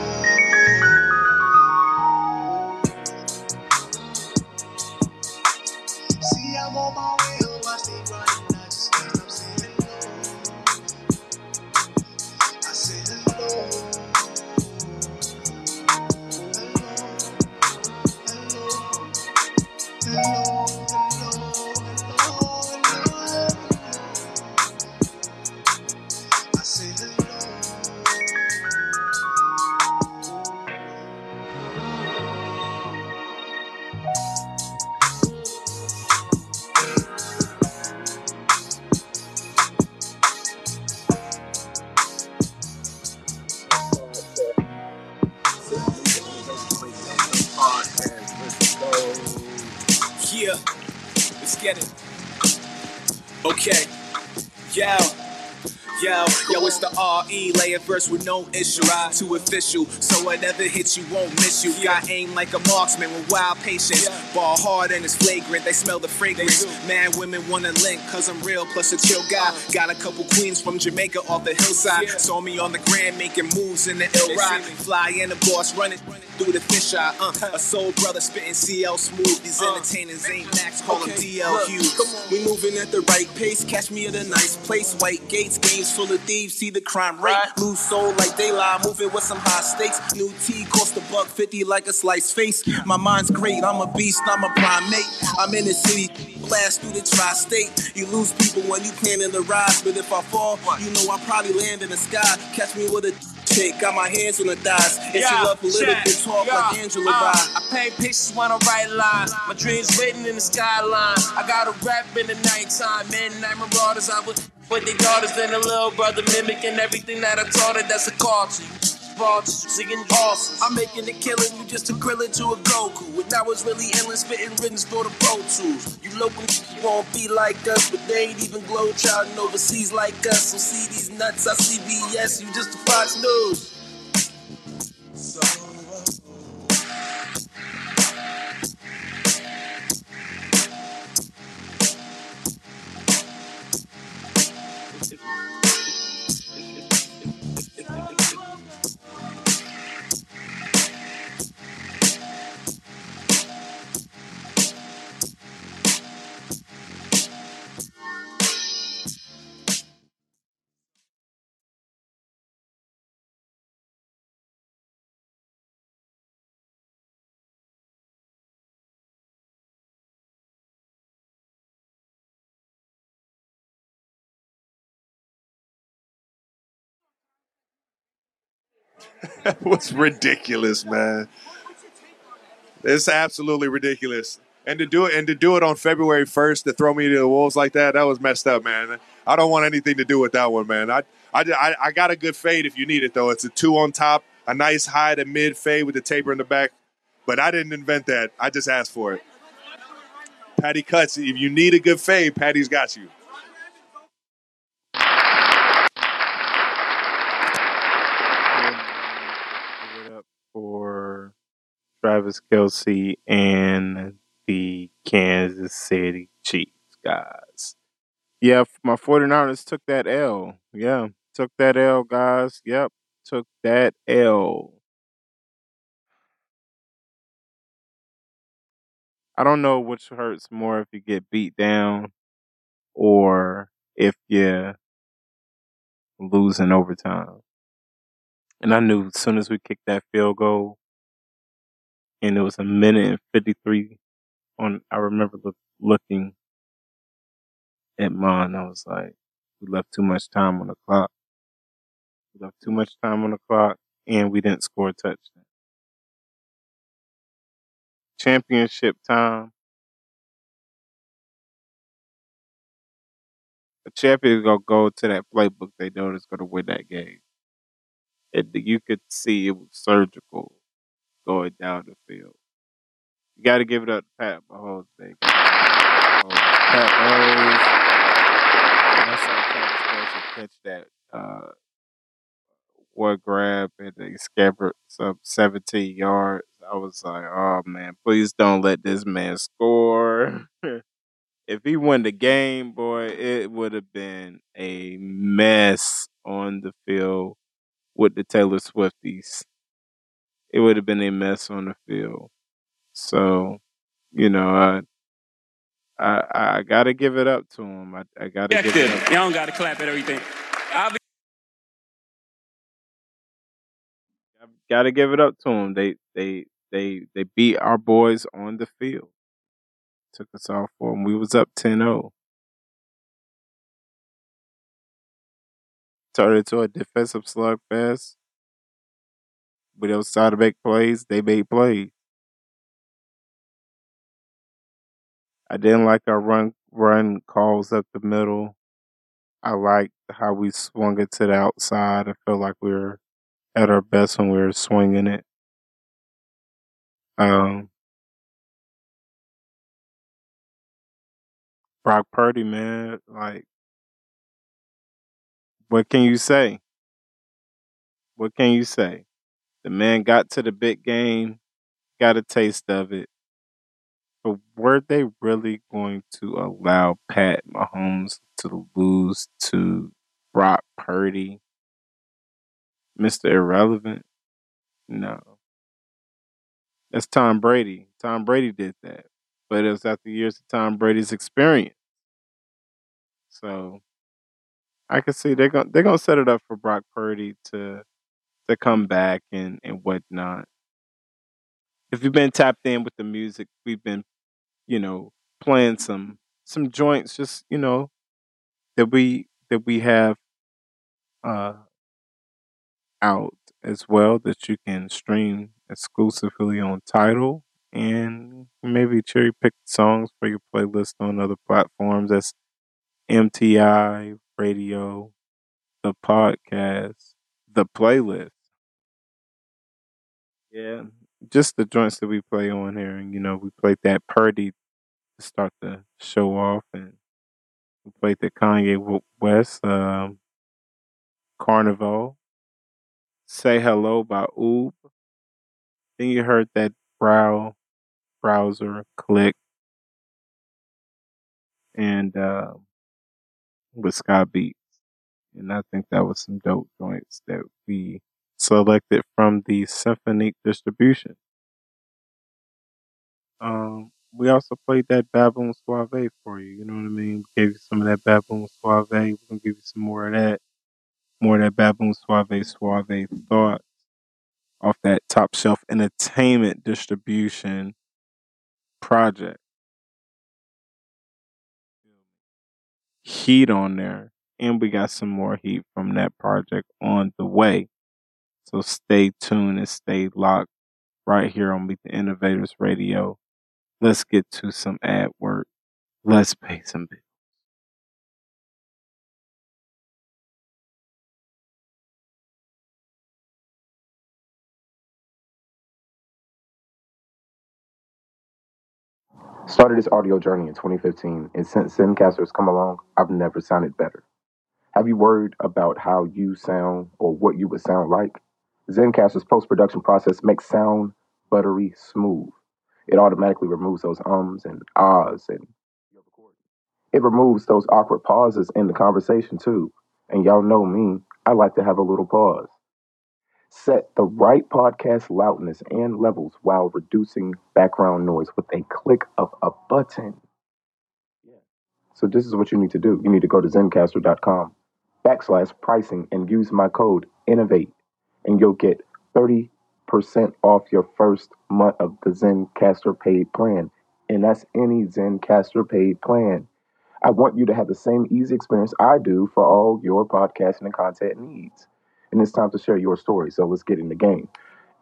With no issue. Too official, so whatever hits you won't miss you. Got aim like a marksman with wild patience. Ball hard and it's flagrant, they smell the fragrance. Man, women wanna link, cause I'm real, plus a chill guy. Got a couple queens from Jamaica off the hillside. Saw me on the grand making moves in the ill ride. Fly in the boss running through the fish eye. Uh, a soul brother spitting CL smooth. These entertainers ain't Max, call them DL Hughes. We moving at the right pace, catch me at a nice place. White gates, games full of thieves, see the crime rate. Lose soul like daylight, moving with some high stakes. New T cost a buck fifty like a sliced face. My mind's great, I'm a beast, I'm a primate. I'm in the city, blast through the tri-state. You lose people when you planning to rise, but if I fall, you know I probably land in the sky. Catch me with a chick, got my hands on the thighs, and she love political check. talk Yeah, like Angela uh. I paint pictures when I write lines. My dreams written in the skyline. I got a rap in the nighttime. Midnight marauders, I would with their daughters and a little brother mimicking everything that I taught her. That's a call to singing horses. I'm making a killing, you just a krillin to a Goku. And I was really endless spitting riddance for the Pro Tools. You local you won't be like us, but they ain't even glow trotting overseas like us. So see these nuts, I CBS, you just a Fox News. [laughs] That was ridiculous, man. It's absolutely ridiculous. And to do it and to do it on February first to throw me to the wolves like that, that was messed up, man. I don't want anything to do with that one, man. I I, I, I got a good fade if you need it though. It's a two on top, a nice high to mid fade with the taper in the back. But I didn't invent that. I just asked for it. Patty cuts. If you need a good fade, Patty's got you. Give it up for Travis Kelce and the Kansas City Chiefs, guys. Yeah, my 49ers took that L. Yeah, took that L, guys. Yep, took that L. I don't know which hurts more if you get beat down or if you lose in overtime. And I knew as soon as we kicked that field goal, and it was a minute and 53 on, I remember look, looking at mine. I was like, we left too much time on the clock. We left too much time on the clock, and we didn't score a touchdown. Championship time. A champion is gonna go to that playbook they know is gonna win that game. And you could see it was surgical going down the field. You got to give it up to Pat Mahomes, baby. Mahomes. Pat Mahomes. I saw Travis Kelce catch that uh, one grab and they scampered some 17 yards, I was like, oh man, please don't let this man score. [laughs] if he won the game, boy, it would have been a mess on the field with the Taylor Swifties. It would have been a mess on the field. So, you know, I I, I got to give it up to him. I, I got to give it up. Y'all don't got to clap at everything. Be Got to give it up to him. They they they they beat our boys on the field. Took us off for them. We was up 10-0. Turned into a defensive slugfest. Don't try to make plays. They made plays. I didn't like our run run calls up the middle. I liked how we swung it to the outside. I felt like we were at our best when we were swinging it. Um, Brock Purdy, man, like, what can you say? What can you say? The man got to the big game, got a taste of it. But were they really going to allow Pat Mahomes to lose to Brock Purdy, Mr. Irrelevant? No. That's Tom Brady. Tom Brady did that. But it was after years of Tom Brady's experience. So I can see they're gonna they're gonna set it up for Brock Purdy to to come back and, and whatnot. If you've been tapped in with the music, we've been, you know, playing some some joints just, you know, that we that we have uh out as well that you can stream exclusively on Tidal and maybe cherry pick songs for your playlist on other platforms. That's MTI Radio, the podcast, the playlist. Yeah, just the joints that we play on here, and you know, we played that Purdie to start the show off, and we played the Kanye West um, Carnival. Say Hello by Oob. Then you heard that brow browser click and uh, with Sky Beats. And I think that was some dope joints that we selected from the symphonic distribution. Um, we also played that Bamboon Suave for you. You know what I mean? We gave you some of that Bamboon Suave. We're gonna give you some more of that. More of that Bamboon Suave Suave thought off that top shelf entertainment distribution project. Heat on there. And we got some more heat from that project on the way. So stay tuned and stay locked right here on Meet the Innovators Radio. Let's get to some ad work. Let's pay some bills. Started this audio journey in 2015, and since Zencaster has come along, I've never sounded better. Have you worried about how you sound or what you would sound like? Zencaster's post production process makes sound buttery smooth. It automatically removes those ums and ahs, and it removes those awkward pauses in the conversation, too. And y'all know me, I like to have a little pause. Set the right podcast loudness and levels while reducing background noise with a click of a button. So this is what you need to do. You need to go to zencaster.com backslash pricing and use my code innovate and you'll get 30% off your first month of the Zencaster paid plan. And that's any Zencaster paid plan. I want you to have the same easy experience I do for all your podcasting and content needs. And it's time to share your story. So let's get in the game.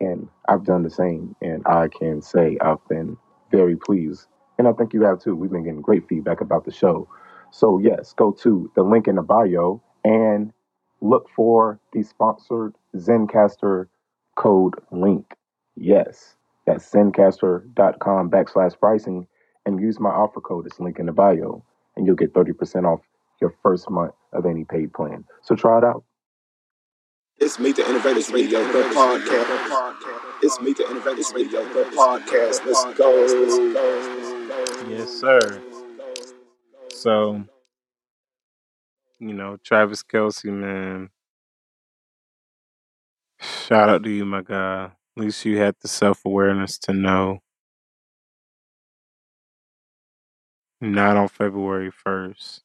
And I've done the same. And I can say I've been very pleased. And I think you have too. We've been getting great feedback about the show. So, yes, go to the link in the bio and look for the sponsored Zencaster code link. Yes, that's zencaster.com backslash pricing and use my offer code. It's link in the bio and you'll get 30% off your first month of any paid plan. So try it out. It's Meet the Innovators Radio, the podcast. It's Meet the Innovators Radio, the podcast. Let's go. Yes, sir. So, you know, Travis Kelce, man, shout out to you, my guy. At least you had the self awareness to know not on February 1st.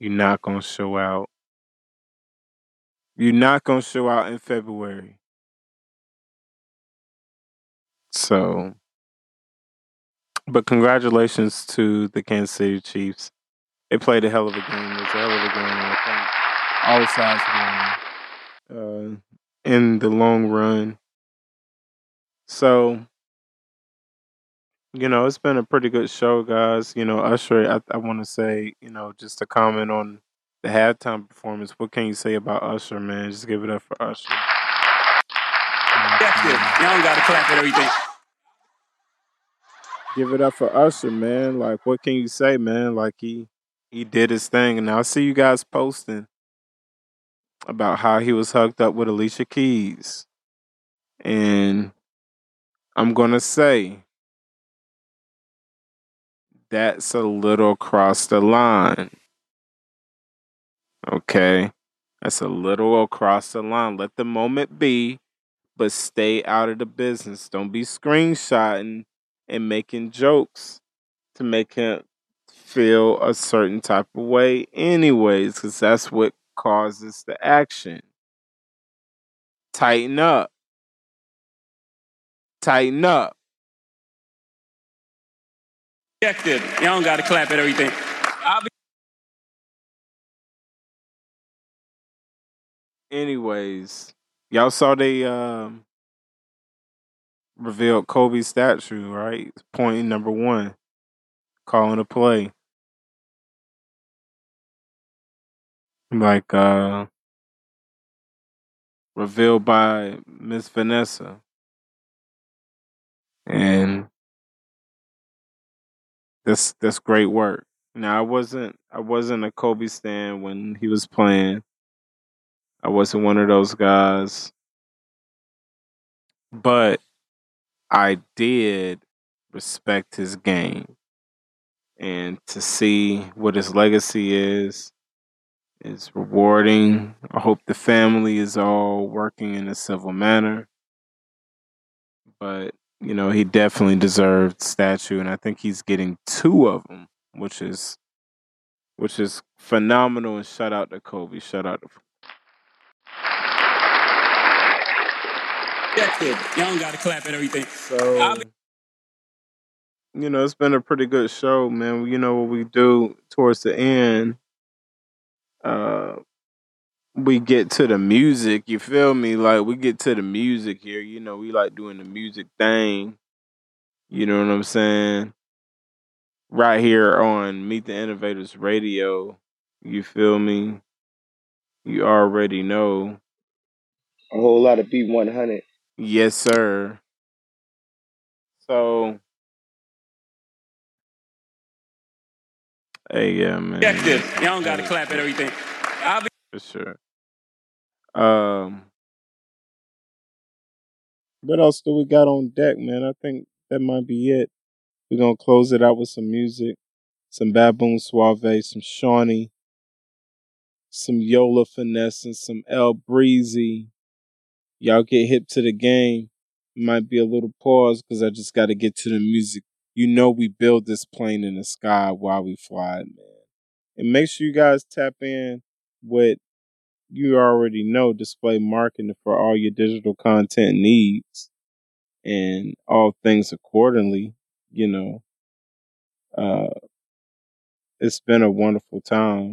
You're not going to show out. You're not going to show out in February. So, but congratulations to the Kansas City Chiefs. They played a hell of a game. It was a hell of a game. I think all sides won uh, in the long run. So, you know, it's been a pretty good show, guys. You know, Usher, I, I want to say, you know, just to comment on the halftime performance. What can you say about Usher, man? Just give it up for Usher. That's good. Y'all don't got to clap at everything. Give it up for Usher, man. Like, what can you say, man? Like he he did his thing, and now I see you guys posting about how he was hooked up with Alicia Keys, and I'm gonna say that's a little across the line. Okay, that's a little across the line. Let the moment be, but stay out of the business. Don't be screenshotting and making jokes to make him feel a certain type of way, anyways, because that's what causes the action. Tighten up. Tighten up. Objective. Y'all don't got to clap at everything. Be- Anyways, y'all saw they um revealed Kobe's statue, right? Point number one. Calling a play. Like uh revealed by Miss Vanessa. And that's that's great work. Now I wasn't I wasn't a Kobe stan when he was playing. I wasn't one of those guys. But I did respect his game. And to see what his legacy is is rewarding. I hope the family is all working in a civil manner. But, you know, he definitely deserved statue and I think he's getting two of them, which is which is phenomenal and shout out to Kobe. Shout out to Objective. Y'all don't got to clap at everything. So, I'll be- you know, it's been a pretty good show, man. You know what we do towards the end. Uh, we get to the music. You feel me? Like we get to the music here. You know, we like doing the music thing. You know what I'm saying? Right here on Meet the Innovators Radio. You feel me? You already know. A whole lot of B100. Yes, sir. So, hey, yeah, man. Objective. Y'all don't got to clap at everything. I'll be- For sure. Um, what else do we got on deck, man? I think that might be it. We're gonna close it out with some music, some Bamboon Suave, some SHAUNY, some Yola Finesse, and some L-Breezy. Y'all get hip to the game. Might be a little pause because I just got to get to the music. You know, we build this plane in the sky while we fly it, man. And make sure you guys tap in with you already know display marketing for all your digital content needs and all things accordingly you know uh it's been a wonderful time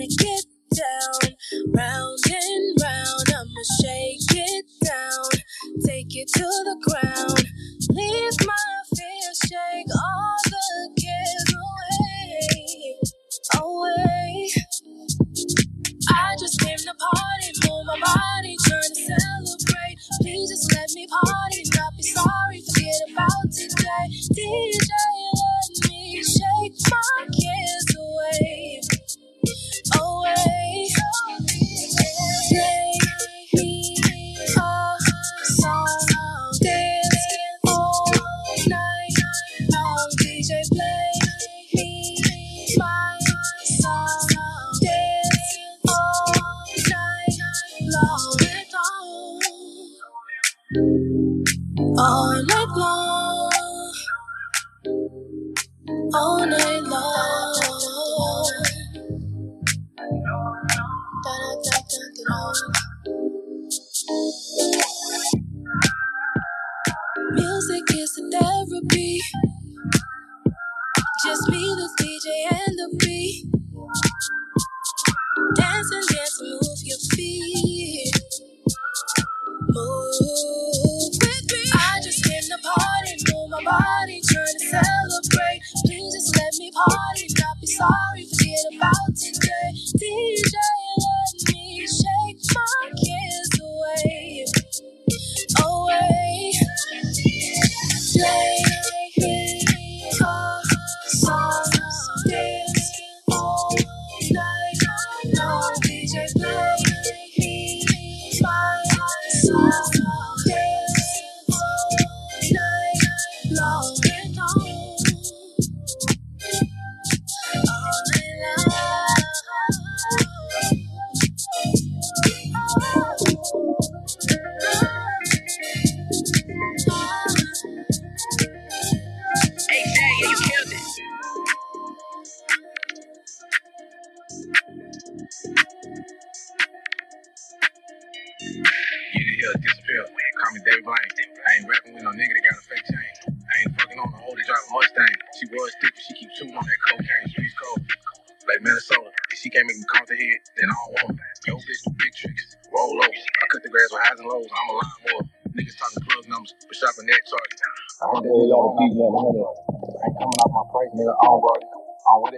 to get down round and round I'm a shake it down take it to the ground. party, not be sorry, forget about today. Did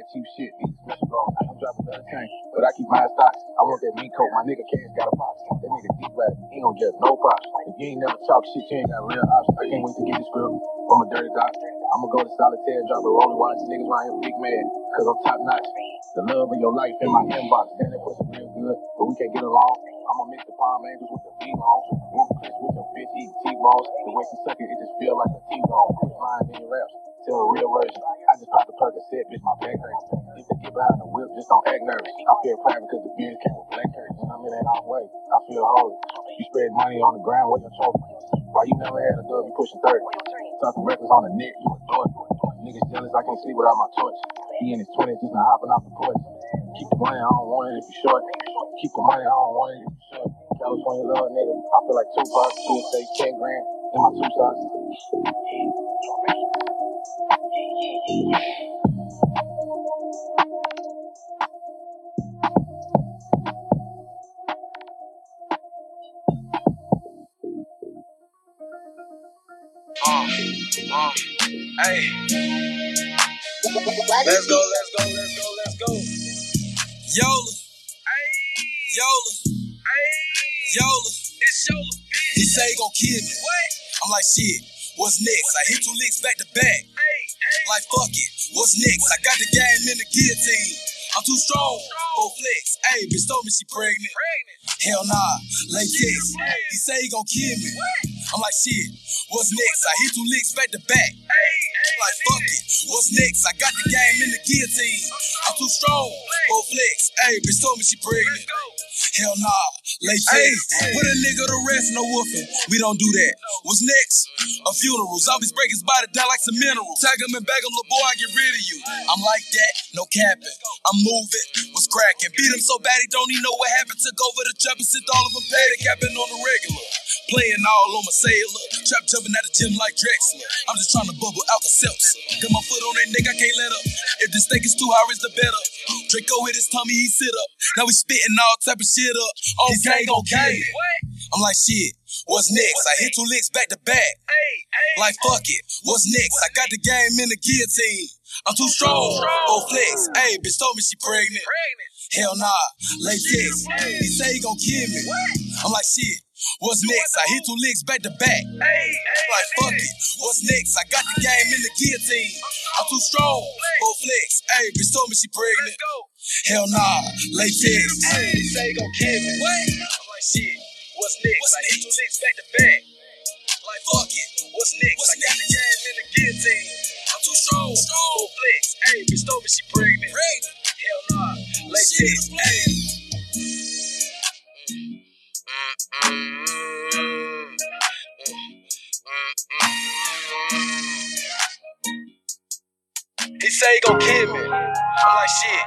that cheap shit. I'm dropping another tank. But I keep my stocks. I want that meat coat. My nigga Cash got a box. That nigga deep rap. He don't just no props. If you ain't never talk shit, you ain't got real options. I can't wait to get this grill from a dirty doc. I'ma go to solitaire, drop a rolling watch. Niggas around here big man, cause I'm top notch. The love of your life in my inbox. Damn, that pussy real good, but we can't get along. I'ma mix the palm angels with the V-longs. One Chris with your bitch eating T-bones. The way she suck it, it just feel like a T-bone. Put line in your raps. Tell a real version. I just popped a said, bitch, my back hurts. If they get behind the whip, just don't act nervous. I feel private because the beers came with black curtains. And I'm in that off way. I feel holy. You spread money on the ground, where your trophy? Why you never had a dub, you pushing 30. Talking reckless on the net, you a dork. Niggas jealous, I can't sleep without my torch. He in his 20s, just not hopping off the porch. Keep the money, I don't want it if you short. Keep the money, I don't want it if you short. California love, nigga. I feel like Tupac. She would say 10 grand in my two socks. Hey. Let's go, let's go, let's go, let's go. Yola. Yola. Yola. It's Yola. He say he gon' kill me. I'm like, shit, what's next? I hit two licks back to back. Like, fuck it, what's next? I got the game in the guillotine. I'm too strong for flex. Hey, bitch told me she pregnant. Hell nah, latex. He say he gon' kill me. I'm like, shit, what's next? I hit two licks back to back. Like, fuck it, what's next? I got the game in the guillotine. I'm too strong for flex. Hey, bitch told me she pregnant. Hell nah, latex. Put a nigga to rest, no woofing. We don't do that. What's next? A funeral. Zombies break his body down like some mineral. Tag him and bag him, little boy, I get rid of you. I'm like that, no capping. I'm moving, what's cracking? Beat him so bad he don't even know what happened. Took over the trap and sent all of them paid capping on the regular. Playing all on my sailor. Trap jumping at the gym like Drexler. I'm just trying to bubble Alka Seltzer. Got my foot on that nigga, I can't let up. If the steak is too high, it's the better. Draco hit his tummy, he sit up. Now we spitting all type of shit up. Gang gon' gang. I'm like, shit, what's next? I hit two licks back to back. Like, fuck it, what's next? I got the game in the guillotine. I'm too strong. Oh, flex. Hey, bitch told me she pregnant. Hell nah, latex. He say he gon' kill me. I'm like, shit. What's next? I hit two licks back to back. Like, fuck it. What's next? I got the game in the guillotine. I'm too strong. Oh, flex. Hey, bitch told me she pregnant. Hell nah, latex. He say he gon' kill me. I'm like, shit. What's next? I hit two licks back to back. Like, fuck it. What's next? I got the game in the guillotine. I'm too strong. Oh, flex. Hey, bitch told me she pregnant. Hell nah, latex. Hey. He say he gon' kill me. I'm like, shit,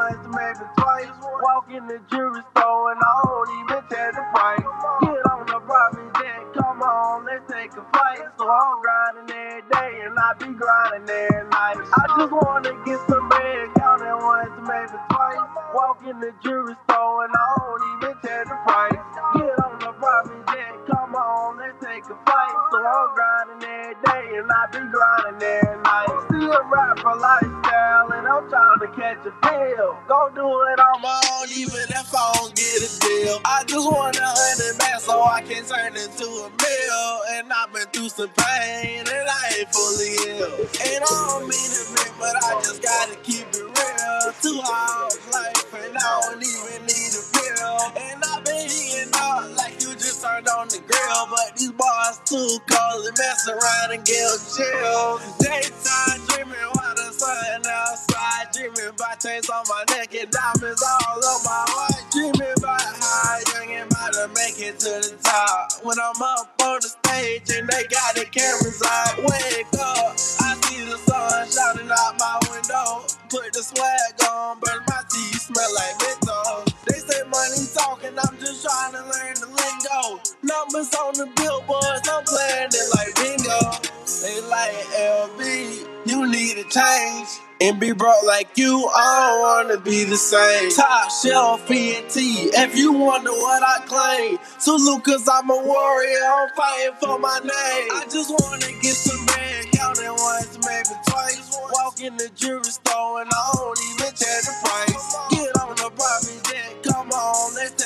once, maybe twice. Walk in the jewelry store and I don't even tell the price. Get on the private jet, come on, let's take a flight. So I'm grinding every day and I be grinding every night. I just wanna get some bread, counting once, maybe twice. Walk in the jewelry store and I don't even tell the price. Get on the private jet, come on, let's take a flight. So I'm grinding every day and I be grinding every night. Still rap for and I'm trying to catch a feel. Go do it on my own, even if I don't get a deal. I just want a hundred back so I can turn it to a meal. And I've been through some pain and I ain't fully ill. And I don't mean to be, but I just gotta keep it real. Too hard life and I don't even need turned on the grill. But these bars too cold to mess around and get chill. Daytime dreaming while the sun outside. Dreaming about chains on my neck and diamonds all on my heart. Dreaming about how young and about to make it to the top. When I'm up on the stage and they got the cameras out, wake up. I see the sun shining out my window. Put the swag on, burn my teeth, smell like menthol. They say money talking, I'm just trying to learn. Numbers on the billboards, I'm playing it like bingo. They like LB, you need a change. And be broke like you, I don't wanna be the same. Top shelf ENT, if you wonder what I claim. Salute cause I'm a warrior, I'm fighting for my name. I just wanna get some bread, counting once, maybe twice. Walk in the jewelry store and I don't even check the price. Get on the private jet, come on, let's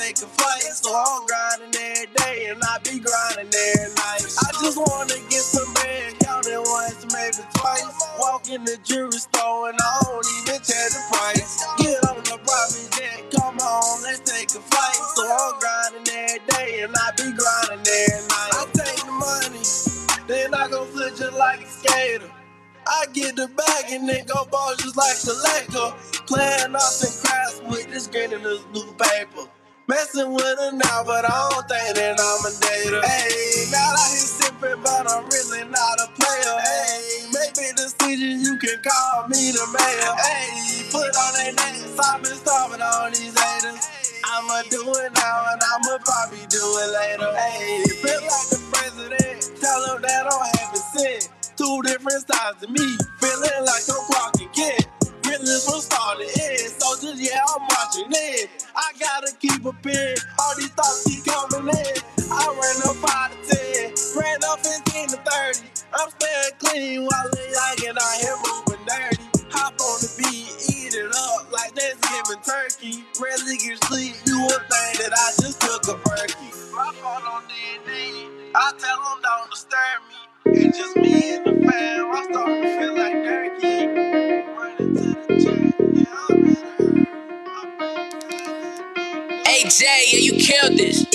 flight. So I'm grinding every day and I be grinding every night. I just wanna get some bread, counting once, maybe twice. Walk in the jewelry store and I don't even tell the price. Get on the private jet, come on, let's take a flight. So I'm grinding every day and I be grinding every night. I take the money, then I go flip just like a skater. I get the bag and then go ball just like the Laker. Playing off and crafts with this green and this blue paper. Messing with her now, but I don't think that I'm a dater. Hey, now I hit sipping, but I'm really not a player. Hey, maybe the decision you can call me the mayor. Hey, put on their I've been starving on these haters. I'ma do it now and I'ma probably do it later. Hey, feel like the president, tell him that I'm having sin. Two different sides of me, feeling like I'm Clark and Realness from start to end, so just yeah, I'm marching in. I gotta keep a pen, all these thoughts keep coming in. I ran up 5 to 10, ran up 15 to 30. I'm staying clean while young and I here moving dirty. Hop on the beat, eat it up like Thanksgiving turkey. Rarely get sleep, you would think that I just took a Berkey. My phone on D&D, I tell them don't disturb me. It's just me and the fam, I start to feel like Durkee. Running to the church, yeah, I'm Hey Jay, yeah, you killed this.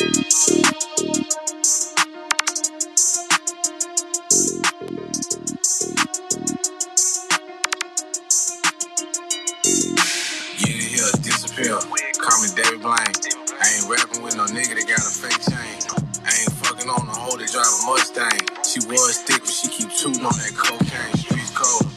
Get in here, disappear. Call me David Blaine. I ain't rapping with no nigga that got a fake chain. I ain't fucking on a hoe that drive a Mustang. She was thick, but she keep tooting on that cocaine. Streets cold,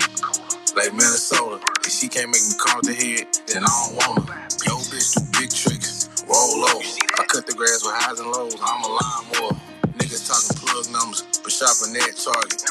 like Minnesota. If she can't make me come to head, then I don't want her. Yo, bitch, do big tricks. Roll low. I cut the grass with highs and lows. I'm a lawnmower. Niggas talking plug numbers, but shopping that target.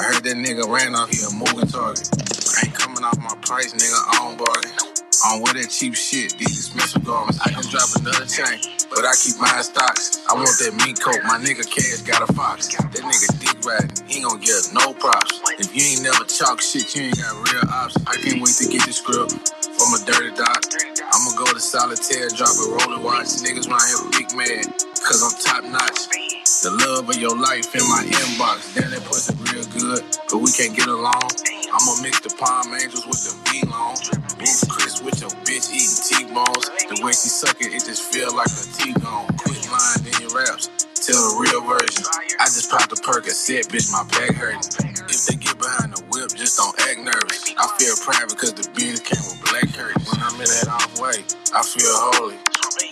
I heard that nigga ran off here, moving target. I ain't coming off my price, nigga. I don't bargain. I don't wear that cheap shit, these expensive garments. I can drop another chain, but I keep mine stocks. I want that meat coat, my nigga Cash got a fox. That nigga dick riding, he ain't gonna get no props. If you ain't never chalk shit, you ain't got real ops. I can't wait to get the script from a dirty doc. I'ma go to solitaire, drop a roller watch. Niggas round here big mad, cause I'm top notch. The love of your life in my inbox. Damn, that pussy real good, but we can't get along. I'ma mix the Palm Angels with the V-Long. Bruce Chris with your bitch eating T-bones. The way she suck it, it just feel like a T-bone. Quit lying in your raps. Tell the real version. I just popped a perk and said, bitch, my back hurting. If they get behind the whip, just don't act nervous. I feel proud because the beans came with black curtains. When I'm in that off way, I feel holy.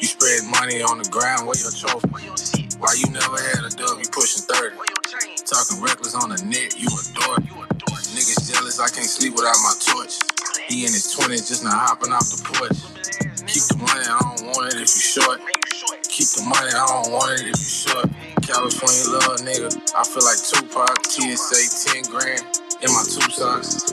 You spread money on the ground, where your trophy? Why you never had a dub, you pushing 30. Talking reckless on the net, you a dork. Niggas jealous, I can't sleep without my torch. He in his 20s, just not hopping off the porch. Keep the money, I don't want it if you short. Keep the money, I don't want it if you short. California love, nigga. I feel like Tupac, TSA 10 grand in my two socks.